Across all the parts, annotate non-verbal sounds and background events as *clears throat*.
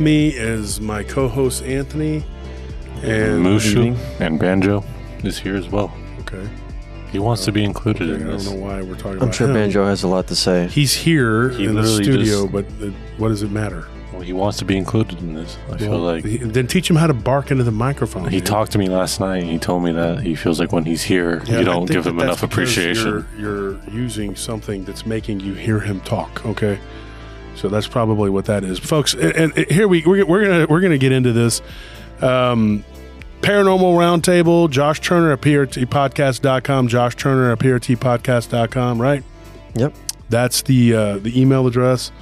with me is my co host, Anthony. And Mushu and Banjo is here as well. Okay. He wants to be included I in don't this. know why we're talking I'm about sure him. Banjo has a lot to say. He's here He in the literally studio, just- but uh, what does it matter? Well, he wants to be included in this. I feel Well, like he- then teach him how to bark into the microphone. he dude. talked to me last night and he told me that he feels like when he's here, Yeah, you don't think give that him that's enough because appreciation. You're, you're using something that's making you hear him talk. Okay, so that's probably what that is, folks. And, and here we we're, we're gonna we're gonna get into this. Um, Paranormal Roundtable, Josh Turner at PRTpodcast.com, Josh Turner at PRTpodcast.com, right? Yep. That's the uh, the email address.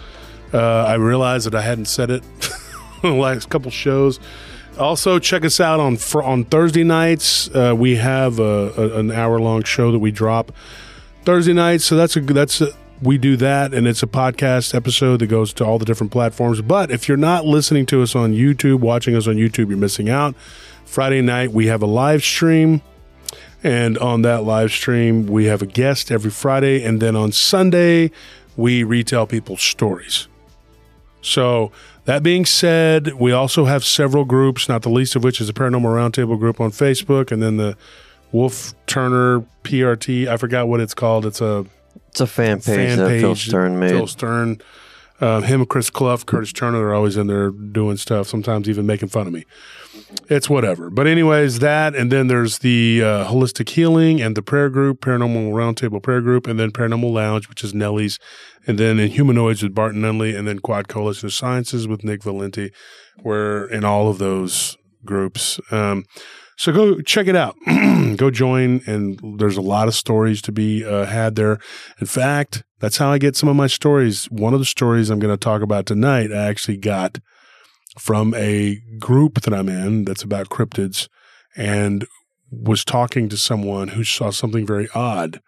Uh, I realized that I hadn't said it *laughs* the last couple shows. Also, check us out on fr- on Thursday nights. Uh, we have a, a, an hour long show that we drop Thursday nights. So that's a that's a, we do that, and it's a podcast episode that goes to all the different platforms. But if you're not listening to us on YouTube, watching us on YouTube, you're missing out. Friday night we have a live stream. And on that live stream, we have a guest every Friday. And then on Sunday, we retell people's stories. So, that being said, we also have several groups, not the least of which is the Paranormal Roundtable group on Facebook, and then the Wolf Turner PRT. I forgot what it's called. It's a It's a fan page fan that page. Phil Stern made. Phil Stern. Uh, him, Chris Clough, Curtis Turner are always in there doing stuff, sometimes even making fun of me. It's whatever. But, anyways, that, and then there's the uh, Holistic Healing and the prayer group, Paranormal Roundtable Prayer Group, and then Paranormal Lounge, which is Nellie's, and then in Humanoids with Barton Nunley, and then Quad Coalition of Sciences with Nick Valenti. We're in all of those groups. Um, so go check it out. *clears throat* go join, and there's a lot of stories to be uh, had there. In fact, that's how I get some of my stories. One of the stories I'm going to talk about tonight, I actually got from a group that I'm in that's about cryptids, and was talking to someone who saw something very odd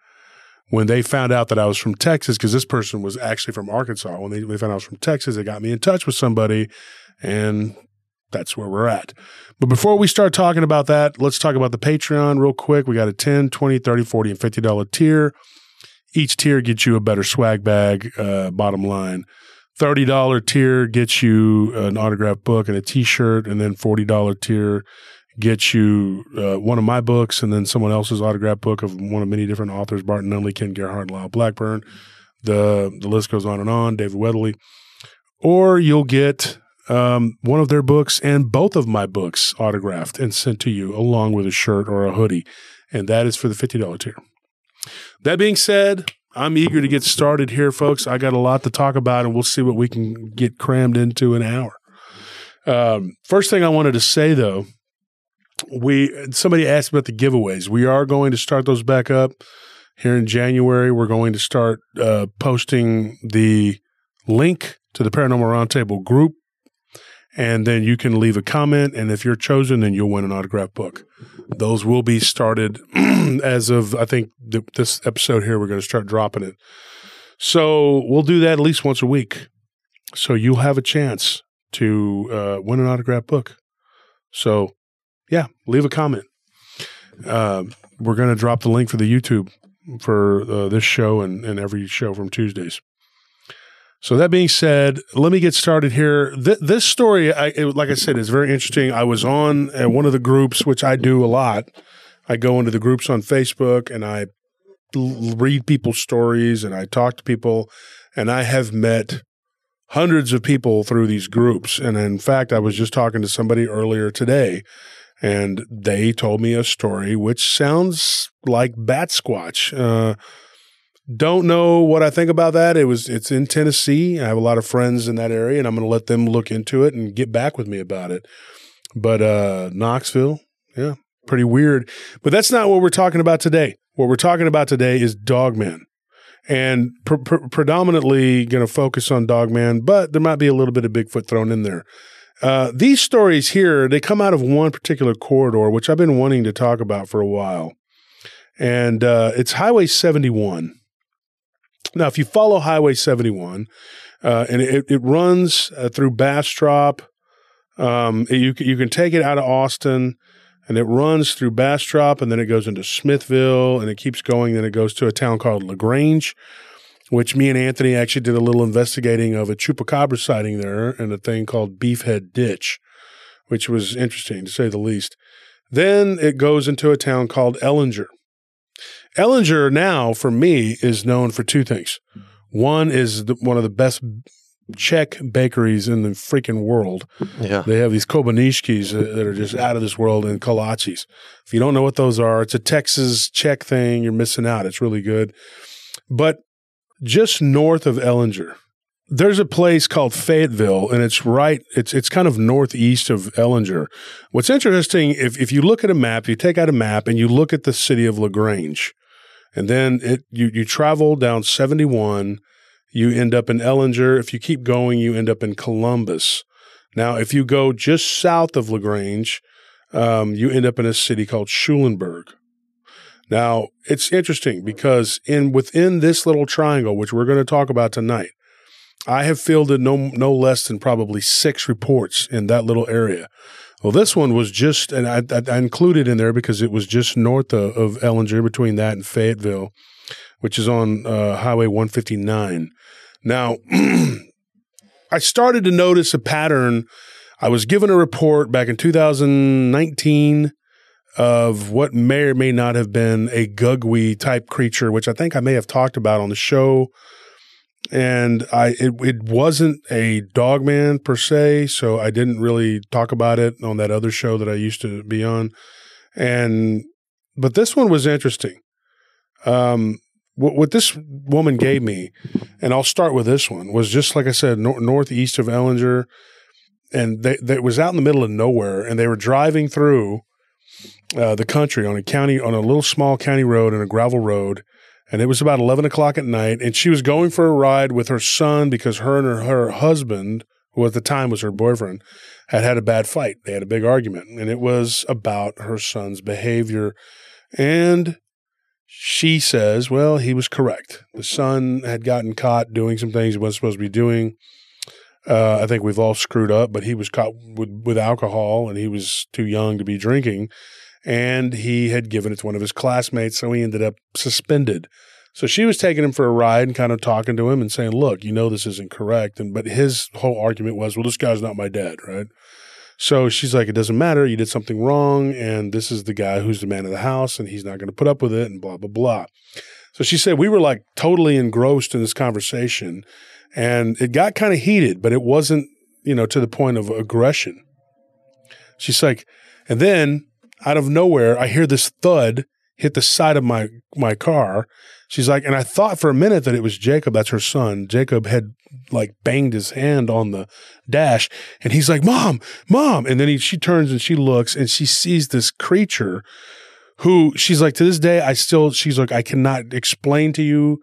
when they found out that I was from Texas, because this person was actually from Arkansas. When they, when they found out I was from Texas, they got me in touch with somebody, and that's where we're at. But before we start talking about that, let's talk about the Patreon real quick. We got a 10, 20, 30, 40, and $50 tier. Each tier gets you a better swag bag, uh, bottom line. $30 tier gets you an autographed book and a t shirt, and then $40 tier gets you uh, one of my books and then someone else's autographed book of one of many different authors Barton Nunley, Ken Gerhardt, Lyle Blackburn. The, the list goes on and on, David Weatherly. Or you'll get um, one of their books and both of my books autographed and sent to you along with a shirt or a hoodie. And that is for the $50 tier. That being said, I'm eager to get started here, folks. I got a lot to talk about, and we'll see what we can get crammed into an hour. Um, first thing I wanted to say, though, we somebody asked about the giveaways. We are going to start those back up here in January. We're going to start uh, posting the link to the Paranormal Roundtable group, and then you can leave a comment. And if you're chosen, then you'll win an autographed book. Those will be started *clears throat* as of I think th- this episode here. We're going to start dropping it. So we'll do that at least once a week. So you'll have a chance to uh, win an autographed book. So yeah, leave a comment. Uh, we're going to drop the link for the YouTube for uh, this show and, and every show from Tuesdays. So that being said, let me get started here. Th- this story, I, it, like I said, is very interesting. I was on uh, one of the groups, which I do a lot. I go into the groups on Facebook and I l- read people's stories and I talk to people, and I have met hundreds of people through these groups. And in fact, I was just talking to somebody earlier today, and they told me a story which sounds like Bat Squatch. Uh, don't know what I think about that. It was it's in Tennessee. I have a lot of friends in that area, and I'm going to let them look into it and get back with me about it. But uh, Knoxville, yeah, pretty weird. But that's not what we're talking about today. What we're talking about today is Dogman, and pre- pre- predominantly going to focus on Dogman, but there might be a little bit of Bigfoot thrown in there. Uh, these stories here, they come out of one particular corridor, which I've been wanting to talk about for a while. And uh, it's Highway 71. Now, if you follow Highway 71, uh, and it, it runs uh, through Bastrop, um, you, you can take it out of Austin and it runs through Bastrop and then it goes into Smithville and it keeps going. Then it goes to a town called LaGrange, which me and Anthony actually did a little investigating of a chupacabra sighting there and a thing called Beefhead Ditch, which was interesting to say the least. Then it goes into a town called Ellinger. Ellinger now, for me, is known for two things. One is the, one of the best Czech bakeries in the freaking world. Yeah. They have these kobanishkis that uh, that are just out of this world and kolaches. If you don't know what those are, it's a Texas Czech thing. You're missing out. It's really good. But just north of Ellinger, there's a place called Fayetteville, and it's right. It's it's kind of northeast of Ellinger. What's interesting, if if you look at a map, you take out a map and you look at the city of Lagrange, and then it you you travel down 71 you end up in Ellinger. If you keep going, you end up in Columbus. Now, if you go just south of LaGrange, um, you end up in a city called Schulenburg. Now, it's interesting because in within this little triangle, which we're going to talk about tonight, I have fielded no no less than probably six reports in that little area. Well, this one was just, and I, I, I included in there because it was just north of, of Ellinger, between that and Fayetteville, which is on uh, Highway 159. Now, *clears throat* I started to notice a pattern. I was given a report back in 2019 of what may or may not have been a Gugwe type creature, which I think I may have talked about on the show. And I it, it wasn't a dogman per se, so I didn't really talk about it on that other show that I used to be on. And but this one was interesting. Um, what, what this woman gave me, and I'll start with this one, was just like I said, nor- northeast of Ellinger, and they, they was out in the middle of nowhere, and they were driving through uh, the country on a county on a little small county road and a gravel road, and it was about eleven o'clock at night, and she was going for a ride with her son because her and her, her husband, who at the time was her boyfriend, had had a bad fight. They had a big argument, and it was about her son's behavior, and she says, well, he was correct. The son had gotten caught doing some things he wasn't supposed to be doing. Uh, I think we've all screwed up, but he was caught with, with alcohol and he was too young to be drinking. And he had given it to one of his classmates, so he ended up suspended. So she was taking him for a ride and kind of talking to him and saying, "Look, you know this isn't correct." And but his whole argument was, "Well, this guy's not my dad, right?" So she's like, it doesn't matter. You did something wrong. And this is the guy who's the man of the house and he's not going to put up with it and blah, blah, blah. So she said, we were like totally engrossed in this conversation and it got kind of heated, but it wasn't, you know, to the point of aggression. She's like, and then out of nowhere, I hear this thud hit the side of my, my car. She's like, and I thought for a minute that it was Jacob. That's her son. Jacob had like banged his hand on the dash and he's like, mom, mom. And then he, she turns and she looks and she sees this creature who she's like, to this day, I still, she's like, I cannot explain to you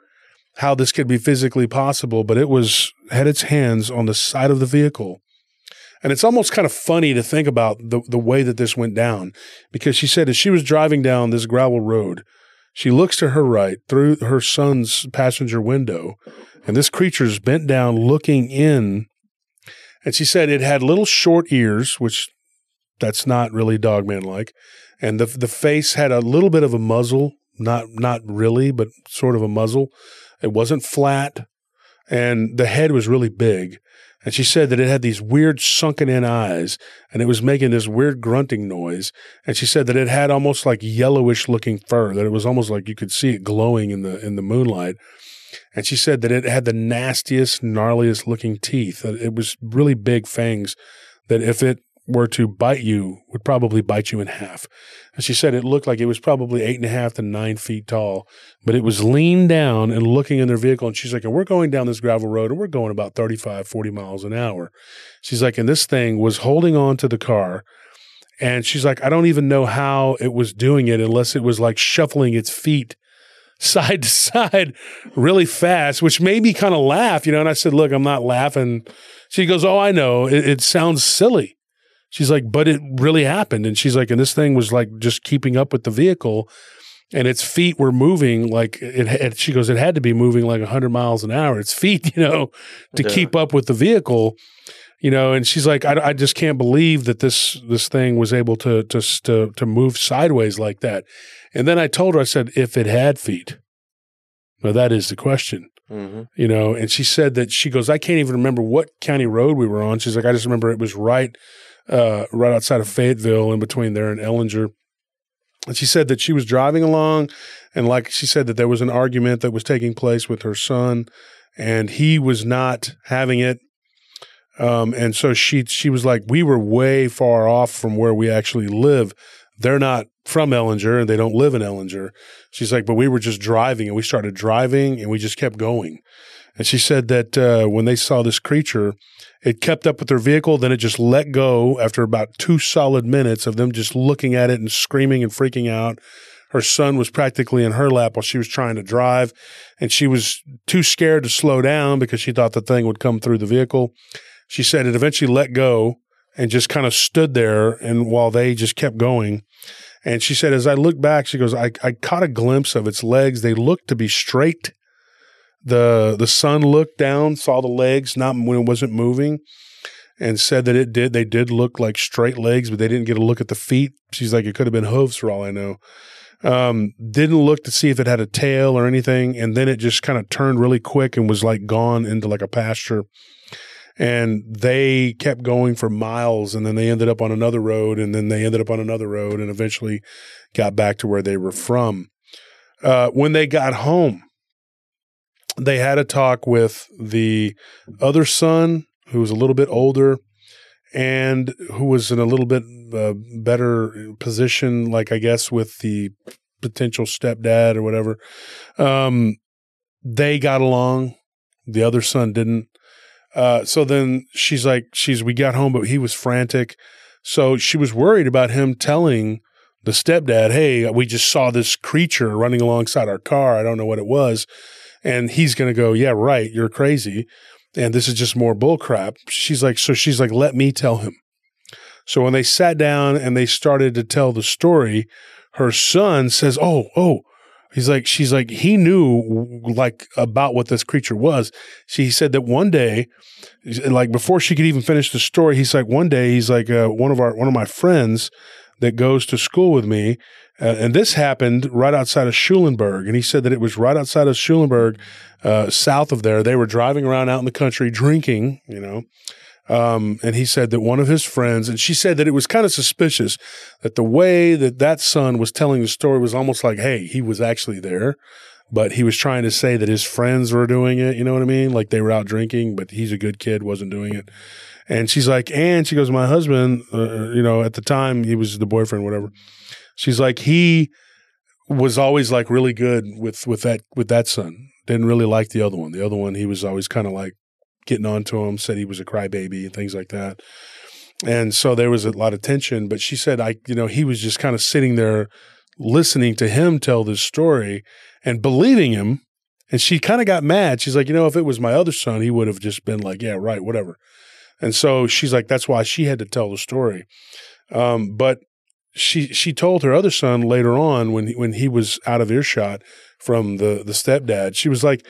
how this could be physically possible, but it was, had its hands on the side of the vehicle. And it's almost kind of funny to think about the, the way that this went down because she said as she was driving down this gravel road, she looks to her right through her son's passenger window, and this creature's bent down looking in. And she said it had little short ears, which that's not really dogman like. And the the face had a little bit of a muzzle, not not really, but sort of a muzzle. It wasn't flat, and the head was really big. And she said that it had these weird sunken in eyes and it was making this weird grunting noise. And she said that it had almost like yellowish looking fur, that it was almost like you could see it glowing in the in the moonlight. And she said that it had the nastiest, gnarliest looking teeth. It was really big fangs that if it were to bite you, would probably bite you in half. And she said it looked like it was probably eight and a half to nine feet tall, but it was leaned down and looking in their vehicle. And she's like, and we're going down this gravel road and we're going about 35, 40 miles an hour. She's like, and this thing was holding on to the car. And she's like, I don't even know how it was doing it unless it was like shuffling its feet *laughs* side to side really fast, which made me kind of laugh, you know. And I said, Look, I'm not laughing. She goes, Oh, I know. It, it sounds silly. She's like, but it really happened. And she's like, and this thing was like just keeping up with the vehicle and its feet were moving like it, it she goes, it had to be moving like 100 miles an hour. Its feet, *laughs* you know, to Yeah. keep up with the vehicle, you know. And she's like, I, I just can't believe that this this thing was able to to to to move sideways like that. And then I told her, I said, if it had feet, well, that is the question. Mm-hmm. you know, and she said that she goes, I can't even remember what county road we were on. She's like, I just remember it was right, uh, right outside of Fayetteville, in between there and Ellinger. And she said that she was driving along, and like she said that there was an argument that was taking place with her son, and he was not having it. Um, and so she she was like, we were way far off from where we actually live. They're not from Ellinger, and they don't live in Ellinger. She's like, but we were just driving, and we started driving, and we just kept going. And she said that uh, when they saw this creature, it kept up with their vehicle, then it just let go after about two solid minutes of them just looking at it and screaming and freaking out. Her son was practically in her lap while she was trying to drive, and she was too scared to slow down because she thought the thing would come through the vehicle. She said it eventually let go and just kind of stood there, and while they just kept going. And she said, as I looked back, she goes, I, I caught a glimpse of its legs. They looked to be straight. The the son looked down, saw the legs, not when it wasn't moving, and said that it did. They did look like straight legs, but they didn't get a look at the feet. She's like, it could have been hooves for all I know. Um, didn't look to see if it had a tail or anything, and then it just kind of turned really quick and was like gone into like a pasture. And they kept going for miles, and then they ended up on another road, and then they ended up on another road, and eventually got back to where they were from. Uh, when they got home, they had a talk with the other son, who was a little bit older, and who was in a little bit uh, better position, like I guess with the potential stepdad or whatever. Um, they got along. The other son didn't. Uh, so then she's like, she's, we got home, but he was frantic. So she was worried about him telling the stepdad, Hey, we just saw this creature running alongside our car. I don't know what it was. And he's going to go, Yeah, right. You're crazy. And this is just more bull crap. She's like, So she's like, Let me tell him. So when they sat down and they started to tell the story, her son says, Oh, oh, He's like, she's like, he knew like about what this creature was. She said that one day, like before she could even finish the story, he's like, one day he's like, uh, one of our, one of my friends that goes to school with me. Uh, and this happened right outside of Schulenburg. And he said that it was right outside of Schulenburg, uh, south of there. They were driving around out in the country drinking, you know. Um, and he said that one of his friends, and she said that it was kind of suspicious that the way that that son was telling the story was almost like, hey, he was actually there, but he was trying to say that his friends were doing it. You know what I mean? Like they were out drinking, but he's a good kid, wasn't doing it. And she's like, and she goes, my husband, uh, you know, at the time he was the boyfriend, whatever. She's like, he was always like really good with with that with that son. Didn't really like the other one. The other one, he was always kind of like getting on to him, said he was a crybaby and things like that. And so there was a lot of tension. But she said, I, you know, he was just kind of sitting there listening to him tell this story and believing him. And she kind of got mad. She's like, you know, if it was my other son, he would have just been like, yeah, right, whatever. And so she's like, that's why she had to tell the story. Um, but she she told her other son later on when he, when he was out of earshot from the the stepdad, she was like,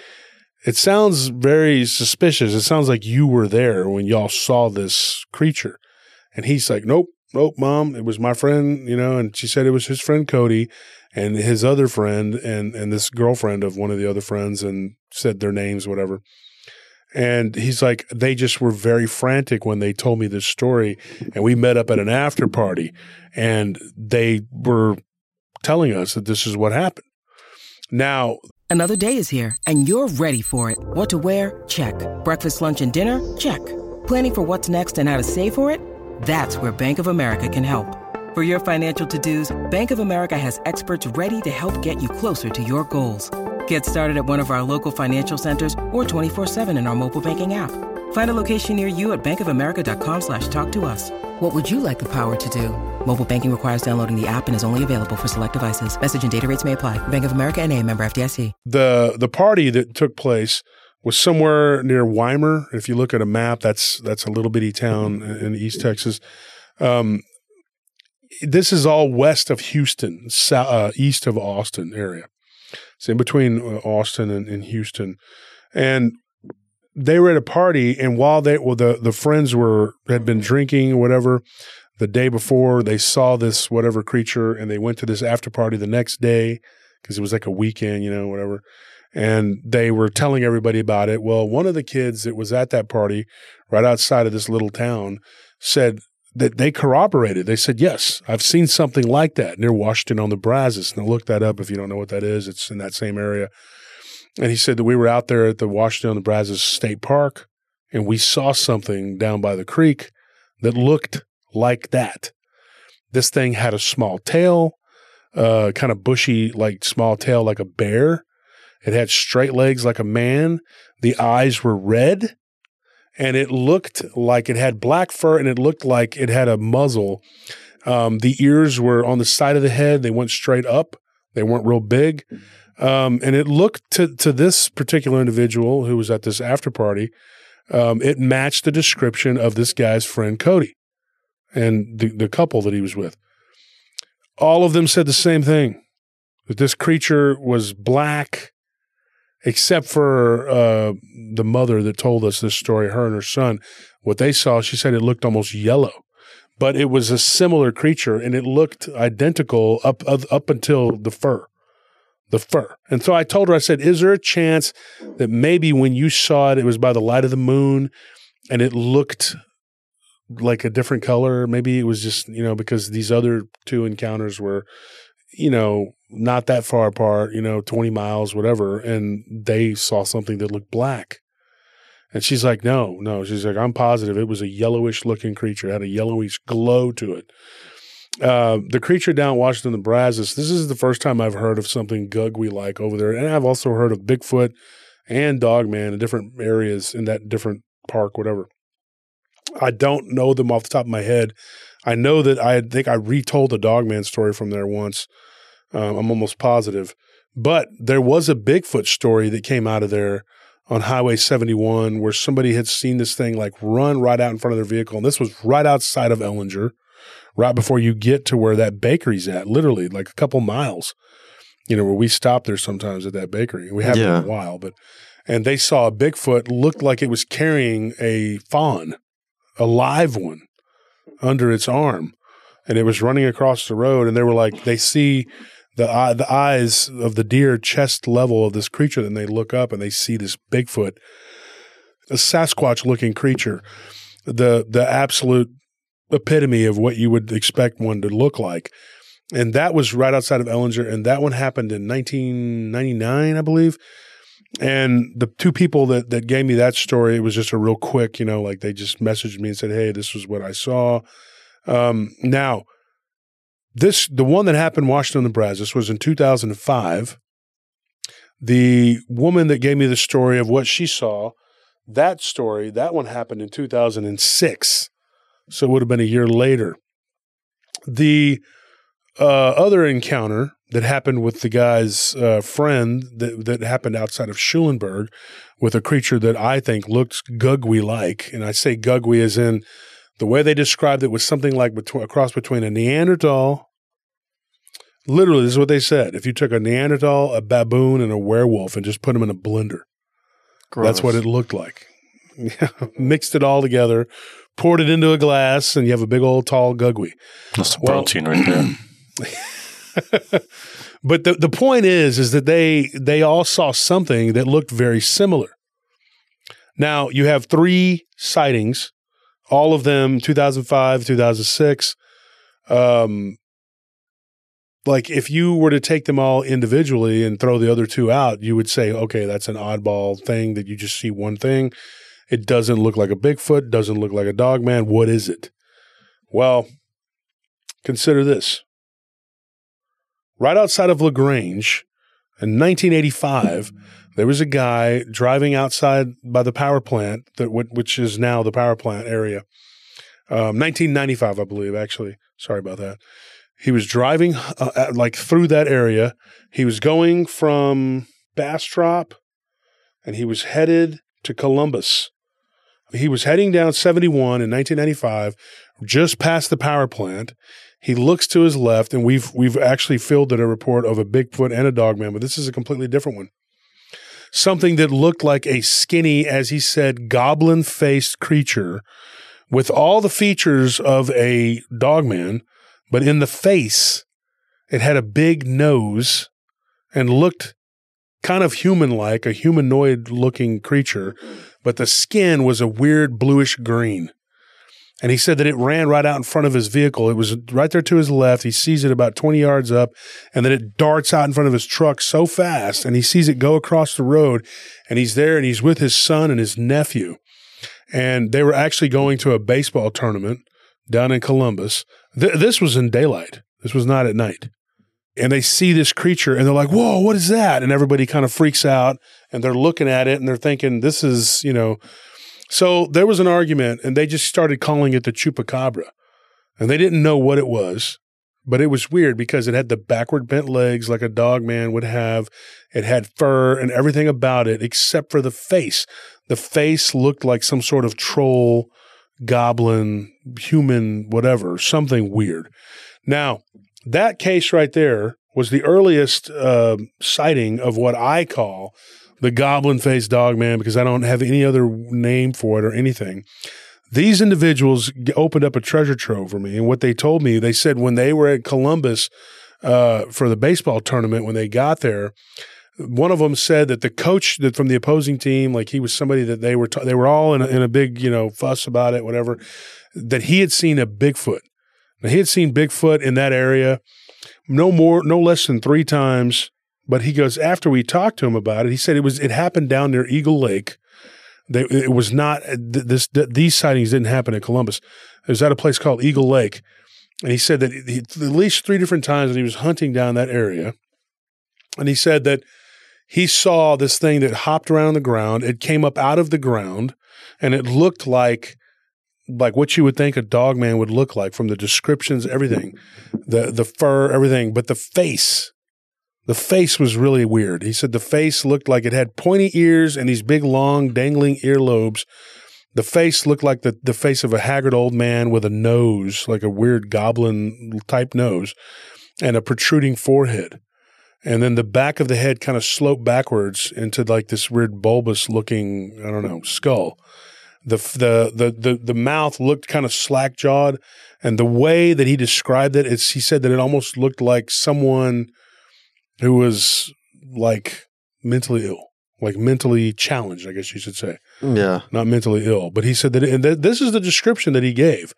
it sounds very suspicious. It sounds like you were there when y'all saw this creature. And he's like, Nope, nope, mom. It was my friend, you know, and she said it was his friend Cody and his other friend and and this girlfriend of one of the other friends and said their names, whatever. And he's like, they just were very frantic when they told me this story. And we met up at an after party and they were telling us that this is what happened. Now, Another day is here, and you're ready for it. What to wear? Check. Breakfast, lunch, and dinner? Check. Planning for what's next and how to save for it? That's where Bank of America can help. For your financial to-dos, Bank of America has experts ready to help get you closer to your goals. Get started at one of our local financial centers or 24-7 in our mobile banking app. Find a location near you at bankofamerica.com slash talk to us. What would you like the power to do? Mobile banking requires downloading the app and is only available for select devices. Message and data rates may apply. Bank of America and a member FDIC. the the party that took place was somewhere near Weimar. If you look at a map, that's that's a little bitty town in East Texas. Um, this is all west of Houston, sou- uh, east of Austin area. It's in between uh, Austin and, and Houston, and they were at a party. And while they well, the the friends were had been drinking or whatever. The day before, they saw this whatever creature, and they went to this after party the next day because it was like a weekend, you know, whatever and they were telling everybody about it. Well, one of the kids that was at that party right outside of this little town said that they corroborated. They said, Yes, I've seen something like that near Washington on the Brazos. Now, look that up if you don't know what that is. It's in that same area. And he said that we were out there at the Washington on the Brazos State Park and we saw something down by the creek that looked like that. This thing had a small tail, uh, kind of bushy, like small tail, like a bear. It had straight legs like a man. The eyes were red and it looked like it had black fur and it looked like it had a muzzle. Um, the ears were on the side of the head. They went straight up. They weren't real big. Um, and it looked to, to this particular individual who was at this after party, um, it matched the description of this guy's friend Cody and the, the couple that he was with. All of them said the same thing that this creature was black, except for uh, the mother that told us this story, her and her son. What they saw, she said it looked almost yellow, but it was a similar creature and it looked identical up, up, up until the fur. The fur. And so I told her, I said, Is there a chance that maybe when you saw it, it was by the light of the moon and it looked like a different color? Maybe it was just, you know, because these other two encounters were, you know, not that far apart, you know, 20 miles, whatever. And they saw something that looked black. And she's like, no, no. She's like, I'm positive it was a yellowish looking creature, it had a yellowish glow to it. Uh, the creature down Washington, the Brazos, this is the first time I've heard of something Gugwe like over there. And I've also heard of Bigfoot and Dogman in different areas in that different park, whatever. I don't know them off the top of my head. I know that I think I retold the Dogman story from there once. Um, I'm almost positive. But there was a Bigfoot story that came out of there on Highway 71 where somebody had seen this thing like run right out in front of their vehicle. And this was right outside of Ellinger, right before you get to where that bakery's at, literally like a couple miles. You know, where we stop there sometimes at that bakery. We haven't Yeah. in a while, but and they saw a Bigfoot looked like it was carrying a fawn, a live one, under its arm, and it was running across the road. And they were like, they see the eye, the eyes of the deer chest level of this creature, and they look up and they see this Bigfoot, a Sasquatch looking creature, the the absolute epitome of what you would expect one to look like. And that was right outside of Ellinger, and that one happened in 1999, I believe. And the two people that that gave me that story, it was just a real quick, you know, like they just messaged me and said, "Hey, this was what I saw." Um, now, this the one that happened in Washington, Brazos was in 2005. The woman that gave me the story of what she saw, that story, that one happened in 2006. So it would have been a year later. The uh, other encounter that happened with the guy's uh, friend that, that happened outside of Schulenburg with a creature that I think looks Gugwe like. And I say Gugwe as in the way they described it was something like between, a cross between a Neanderthal. Literally, this is what they said. If you took a Neanderthal, a baboon, and a werewolf and just put them in a blender, that's what it looked like. *laughs* Mixed it all together, poured it into a glass, and you have a big old tall Gugwe. That's the Well- protein right there. *clears throat* but the, the point is is that they they all saw something that looked very similar. Now you have three sightings, all of them 2005, 2006. Um, like if you were to take them all individually and throw the other two out, you would say, okay, that's an oddball thing that you just see one thing. It doesn't look like a Bigfoot, doesn't look like a dog man. What is it? Well, consider this right outside of LaGrange in 1985, there was a guy driving outside by the power plant that which is now the power plant area. Um, 1995, I believe. Actually, sorry about that. He was driving uh, uh, like through that area. He was going from Bastrop, and he was headed to Columbus. He was heading down 71 in 1995, just past the power plant. He looks to his left, and we've we've actually fielded a report of a Bigfoot and a Dogman, but this is a completely different one. Something that looked like a skinny, as he said, goblin-faced creature with all the features of a Dogman, but in the face, it had a big nose and looked kind of human like, a humanoid looking creature, but the skin was a weird bluish green. And he said that it ran right out in front of his vehicle. It was right there to his left. He sees it about 20 yards up, and then it darts out in front of his truck so fast, and he sees it go across the road. And he's there, and he's with his son and his nephew. And they were actually going to a baseball tournament down in Columbus. Th- this was in daylight, this was not at night. And they see this creature, and they're like, Whoa, what is that? And everybody kind of freaks out, and they're looking at it, and they're thinking, This is, you know, so there was an argument, and they just started calling it the chupacabra. And they didn't know what it was, but it was weird because it had the backward bent legs like a dog man would have. It had fur and everything about it except for the face. The face looked like some sort of troll, goblin, human, whatever, something weird. Now, that case right there was the earliest uh, sighting of what I call the goblin faced dog man because I don't have any other name for it or anything. These individuals opened up a treasure trove for me. And what they told me, they said when they were at Columbus uh, for the baseball tournament, when they got there, one of them said that the coach that from the opposing team, like he was somebody that they were, t- they were all in a, in a big, you know, fuss about it, whatever, that he had seen a Bigfoot. Now, he had seen Bigfoot in that area no more, no less than three times but he goes after we talked to him about it. He said it was it happened down near Eagle Lake. They, it was not uh, this. These sightings didn't happen in Columbus. It was at a place called Eagle Lake, and he said that he, at least three different times that he was hunting down that area, and he said that he saw this thing that hopped around the ground. It came up out of the ground, and it looked like like what you would think a dog man would look like from the descriptions, everything, the the fur, everything, but the face the face was really weird. He said the face looked like it had pointy ears and these big, long, dangling earlobes. The face looked like the, the face of a haggard old man with a nose, like a weird goblin type nose, and a protruding forehead. And then the back of the head kind of sloped backwards into like this weird bulbous looking, I don't know, skull. The, the, the, the, the mouth looked kind of slack jawed. And the way that he described it, it's, he said that it almost looked like someone – who was like mentally ill, like mentally challenged, I guess you should say. Yeah. Not mentally ill. But he said that, and th- this is the description that he gave.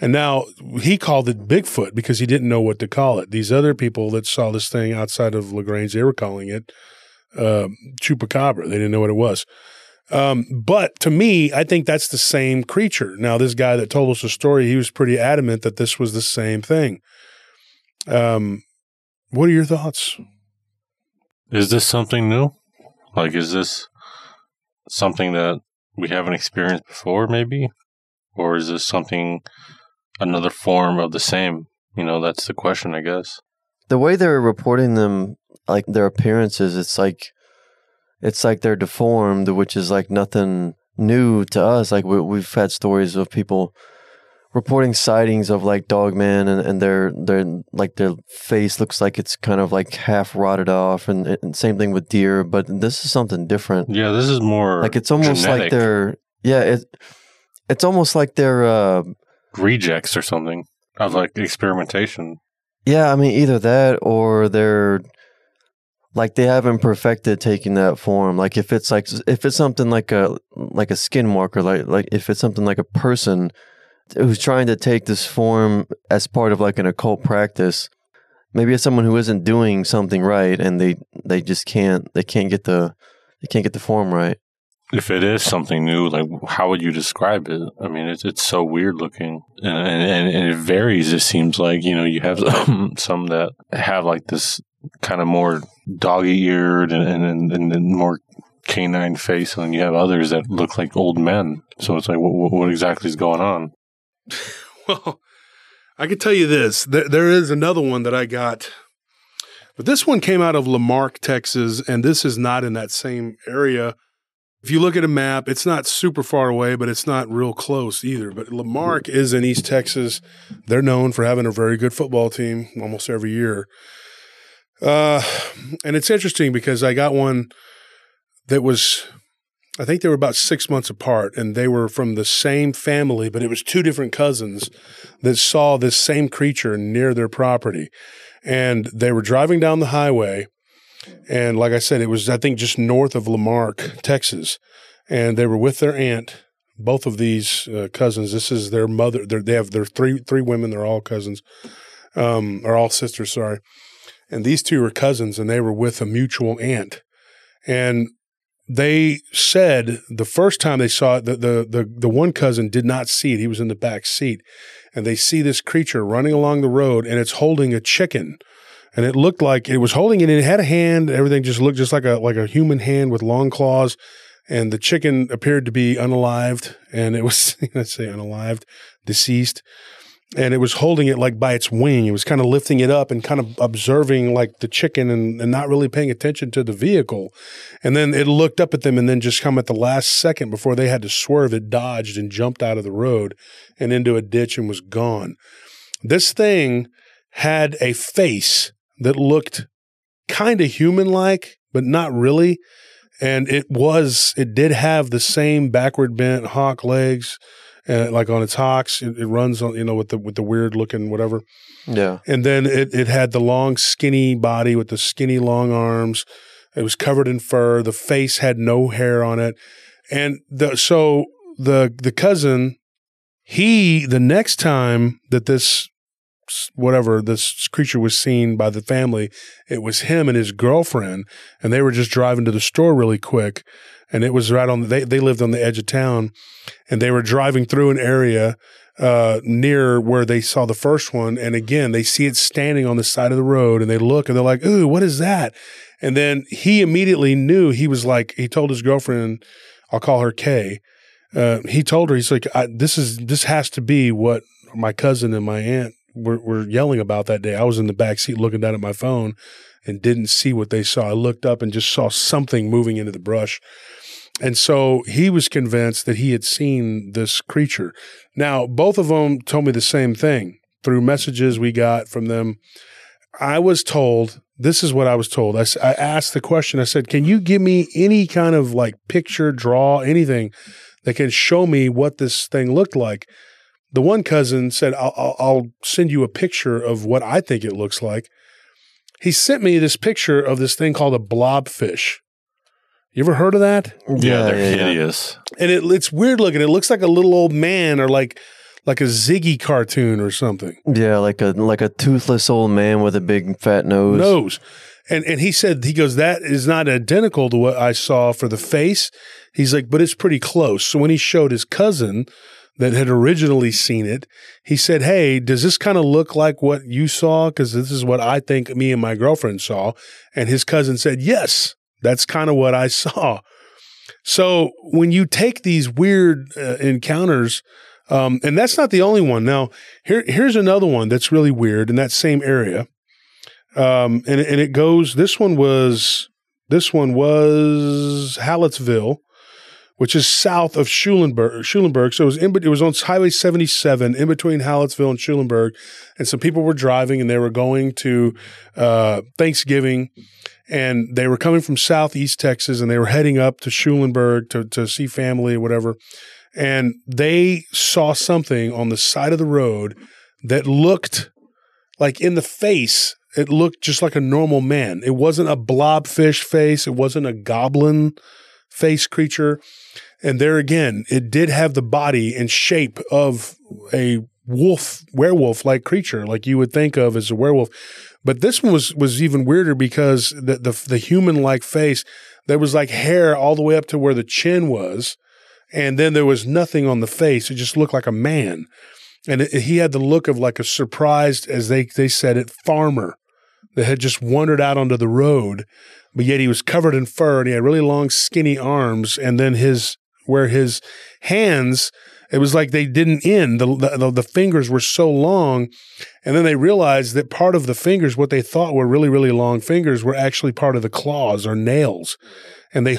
And now he called it Bigfoot because he didn't know what to call it. These other people that saw this thing outside of LaGrange, they were calling it uh, Chupacabra. They didn't know what it was. Um, but to me, I think that's the same creature. Now, this guy that told us the story, he was pretty adamant that this was the same thing. Um, what are your thoughts? Is this something new? Like, is this something that we haven't experienced before, maybe? Or is this something, another form of the same? You know, that's the question, I guess. The way they're reporting them, like their appearances, it's like, it's like they're deformed, which is like nothing new to us. Like we, we've had stories of people reporting sightings of like Dogman and, and their their like their face looks like it's kind of like half rotted off and, and same thing with deer but this is something different. Yeah, this is more like it's almost like they're yeah it it's almost like they're uh rejects or something of like experimentation. yeah I mean either that or they're like they haven't perfected taking that form. Like if it's like if it's something like a like a skinwalker like like if it's something like a person who's trying to take this form as part of like an occult practice maybe it's someone who isn't doing something right and they they just can't they can't get the they can't get the form right If it is something new, like how would you describe it? I mean, it's it's so weird looking, and and, and it varies. It seems like you know you have *laughs* some, some that have like this kind of more doggy eared and and, and, and more canine face, and then you have others that look like old men. So it's like, what, what exactly is going on? *laughs* Well, I can tell you this: there, there is another one that I got, but this one came out of La Marque, Texas, and this is not in that same area. If you look at a map, it's not super far away, but it's not real close either. But La Marque is in East Texas. They're known for having a very good football team almost every year. Uh, and it's interesting because I got one that was I think they were about six months apart, and they were from the same family, but it was two different cousins that saw this same creature near their property. And they were driving down the highway, And like I said, it was I think just north of La Marque, Texas, and they were with their aunt. Both of these uh, cousins. This is their mother. They're, they have their three three women. They're all cousins, um, or all sisters. Sorry, and these two were cousins, and they were with a mutual aunt. And they said the first time they saw it, the, the the the one cousin did not see it. He was in the back seat, and they see this creature running along the road, and it's holding a chicken and it looked like it was holding it. And it had a hand. Everything just looked just like a like a human hand with long claws. And the chicken appeared to be unalived, and it was *laughs* let's say unalived, deceased. And it was holding it like by its wing. It was kind of lifting it up and kind of observing like the chicken and, and not really paying attention to the vehicle. And then it looked up at them and then just come at the last second before they had to swerve, it dodged and jumped out of the road and into a ditch and was gone. This thing had a face that looked kind of human like, but not really. And it was, it did have the same backward bent hawk legs, uh, like on its hocks. It, it, runs on, you know, with the with the weird looking whatever. Yeah. And then it it had the long skinny body with the skinny long arms. It was covered in fur. The face had no hair on it, and the so the the cousin, he the next time that this whatever this creature was seen by the family, it was him and his girlfriend, and they were just driving to the store really quick. And it was right on. They they lived on the edge of town, and they were driving through an area uh, near where they saw the first one. And again, they see it standing on the side of the road, and they look and they're like, "Ooh, what is that?" And then he immediately knew. He was like, he told his girlfriend, "I'll call her Kay." Uh, he told her, he's like, "This is this has to be what my cousin and my aunt were, were yelling about that day. I was in the back seat looking down at my phone and didn't see what they saw. I looked up and just saw something moving into the brush. And so he was convinced that he had seen this creature. Now, both of them told me the same thing through messages we got from them. I was told, this is what I was told. I, I asked the question, I said, Can you give me any kind of like picture, draw, anything that can show me what this thing looked like? the one cousin said, I'll, I'll, I'll, send you a picture of what I think it looks like. He sent me this picture of this thing called a blobfish. You ever heard of that? Yeah, yeah they're yeah, hideous. And it, it's weird looking. It looks like a little old man or like like a Ziggy cartoon or something. Yeah, like a like a toothless old man with a big fat nose. Nose. And and he said he goes that is not identical to what I saw for the face. He's like, but it's pretty close. So when he showed his cousin that had originally seen it, he said, Hey, does this kind of look like what you saw? Because this is what I think me and my girlfriend saw. And his cousin said, Yes, that's kind of what I *laughs* saw. So when you take these weird uh, encounters, um, and that's not the only one. Now, here, here's another one that's really weird in that same area. Um, and, and it goes, this one was, this one was Hallettsville which is south of Schulenburg. Schulenburg. So it was in, it was on Highway 77 in between Hallettsville and Schulenburg. And some people were driving and they were going to uh, Thanksgiving and they were coming from southeast Texas and they were heading up to Schulenburg to, to see family or whatever. And they saw something on the side of the road that looked like in the face, it looked just like a normal man. It wasn't a blobfish face. It wasn't a goblin face creature. And there again, it did have the body and shape of a wolf, werewolf like creature, like you would think of as a werewolf. But this one was was even weirder because the the, the human like face, there was like hair all the way up to where the chin was, and then there was nothing on the face. It just looked like a man, and it, he had the look of like a surprised, as they they said it, farmer that had just wandered out onto the road but yet he was covered in fur and he had really long, skinny arms. And then his, where his hands, it was like they didn't end. The, the, the, fingers were so long. And then they realized that part of the fingers, what they thought were really, really long fingers, were actually part of the claws or nails. And they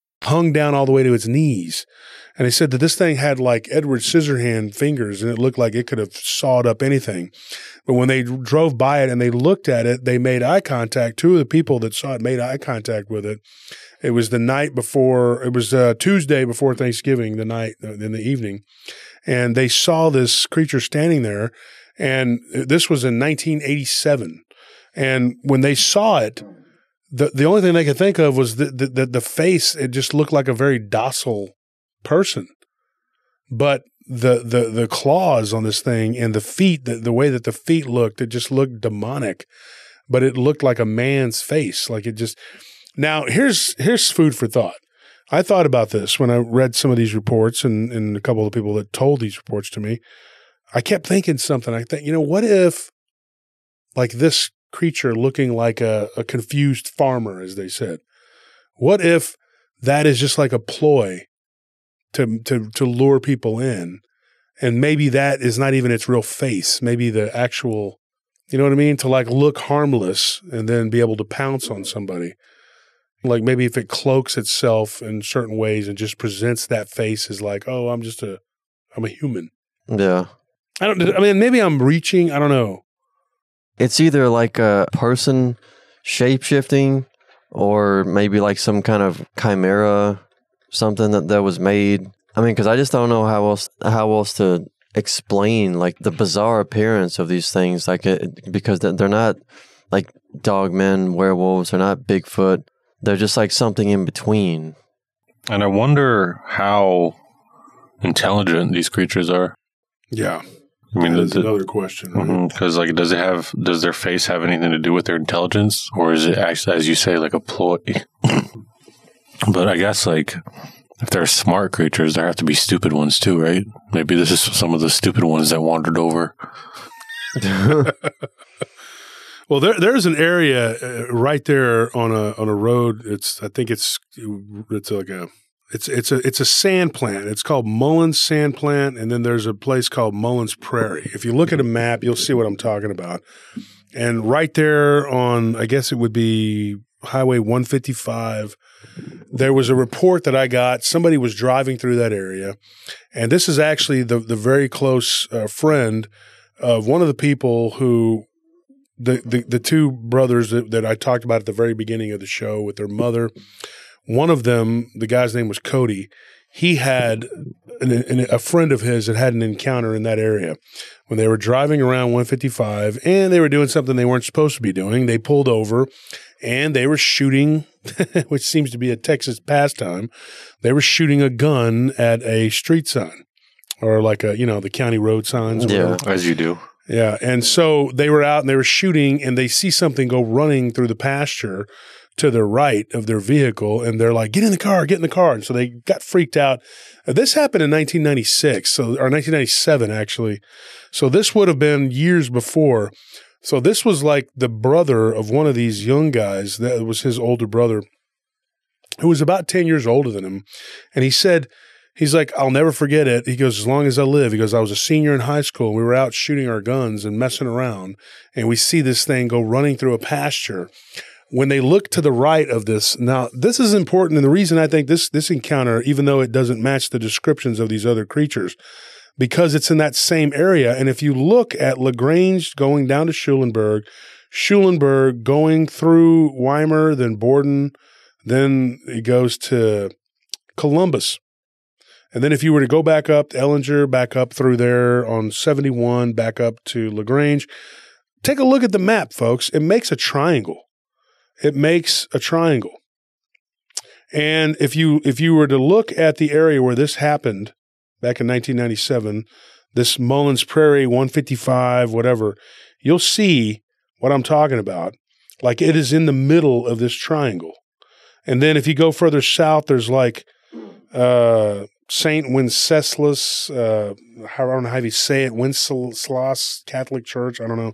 Hung down all the way to its knees. And they said that this thing had like Edward Scissorhand fingers and it looked like it could have sawed up anything. But when they drove by it and they looked at it, they made eye contact. Two of the people that saw it made eye contact with it. It was the night before, it was uh, Tuesday before Thanksgiving, the night uh, in the evening. And they saw this creature standing there. And this was in 1987. And when they saw it, the the only thing they could think of was that the, the, the face. It just looked like a very docile person, but the the the claws on this thing and the feet, the, the way that the feet looked, it just looked demonic. But it looked like a man's face. Like it just. Now here's here's food for thought. I thought about this when I read some of these reports and, and a couple of the people that told these reports to me. I kept thinking something. I think, you know, what if like this creature looking like a, a confused farmer, as they said. What if that is just like a ploy to to to lure people in, and maybe that is not even its real face. Maybe the actual, you know what I mean, to like look harmless and then be able to pounce on somebody. Like maybe if it cloaks itself in certain ways and just presents that face as like, oh, I'm just a, I'm a human. Yeah. I don't. I mean, maybe I'm reaching. I don't know. It's either like a person shape shifting or maybe like some kind of chimera, something that, that was made. I mean, because I just don't know how else how else to explain like the bizarre appearance of these things. Like it, because they're they're not like dogmen, werewolves. They're not Bigfoot. They're just like something in between. And I wonder how intelligent these creatures are. Yeah, I mean, that's another question. right? Because like, does it have? Does their face have anything to do with their intelligence, or is it actually, as you say, like a ploy? *laughs* but I guess like, if they're smart creatures, there have to be stupid ones too, right? Maybe this is some of the stupid ones that wandered over. *laughs* Well, there, there's an area uh, right there on a on a road. It's I think it's it's like a it's it's a it's a sand plant. It's called Mullins Sand Plant, and then there's a place called Mullins Prairie. If you look at a map, you'll see what I'm talking about. And right there on, I guess it would be Highway 155. There was a report that I got. Somebody was driving through that area, and this is actually the the very close uh, friend of one of the people who the, the, the two brothers that, that I talked about at the very beginning of the show with their mother, one of them, the guy's name was Cody. He had an, an, a friend of his that had an encounter in that area when they were driving around 155 and they were doing something they weren't supposed to be doing. They pulled over and they were shooting, *laughs* which seems to be a Texas pastime. They were shooting a gun at a street sign or like a, you know, the county road signs. Yeah. As you do. Yeah. And so they were out and they were shooting and they see something go running through the pasture to the right of their vehicle and they're like, get in the car, get in the car. And so they got freaked out. Uh, This happened in 1996, so or 1997 actually. So this would have been years before. So this was like the brother of one of these young guys. That was his older brother, who was about 10 years older than him. And he said, he's like, I'll never forget it. He goes, as long as I live, he goes, I was a senior in high school. We were out shooting our guns and messing around. And we see this thing go running through a pasture. When they look to the right of this, now this is important. And the reason I think this, this encounter, even though it doesn't match the descriptions of these other creatures, because it's in that same area. And if you look at LaGrange going down to Schulenburg, Schulenburg going through Weimar, then Borden, then it goes to Columbus. And then if you were to go back up to Ellinger, back up through there on 71, back up to LaGrange, take a look at the map, folks. It makes a triangle. It makes a triangle. And if you if you were to look at the area where this happened back in 1997, this Mullins Prairie 155 whatever, you'll see what I'm talking about. Like it is in the middle of this triangle. And then if you go further south, there's like uh, Saint Wenceslas. Uh, I don't know how you say it. Wenceslas Catholic Church. I don't know.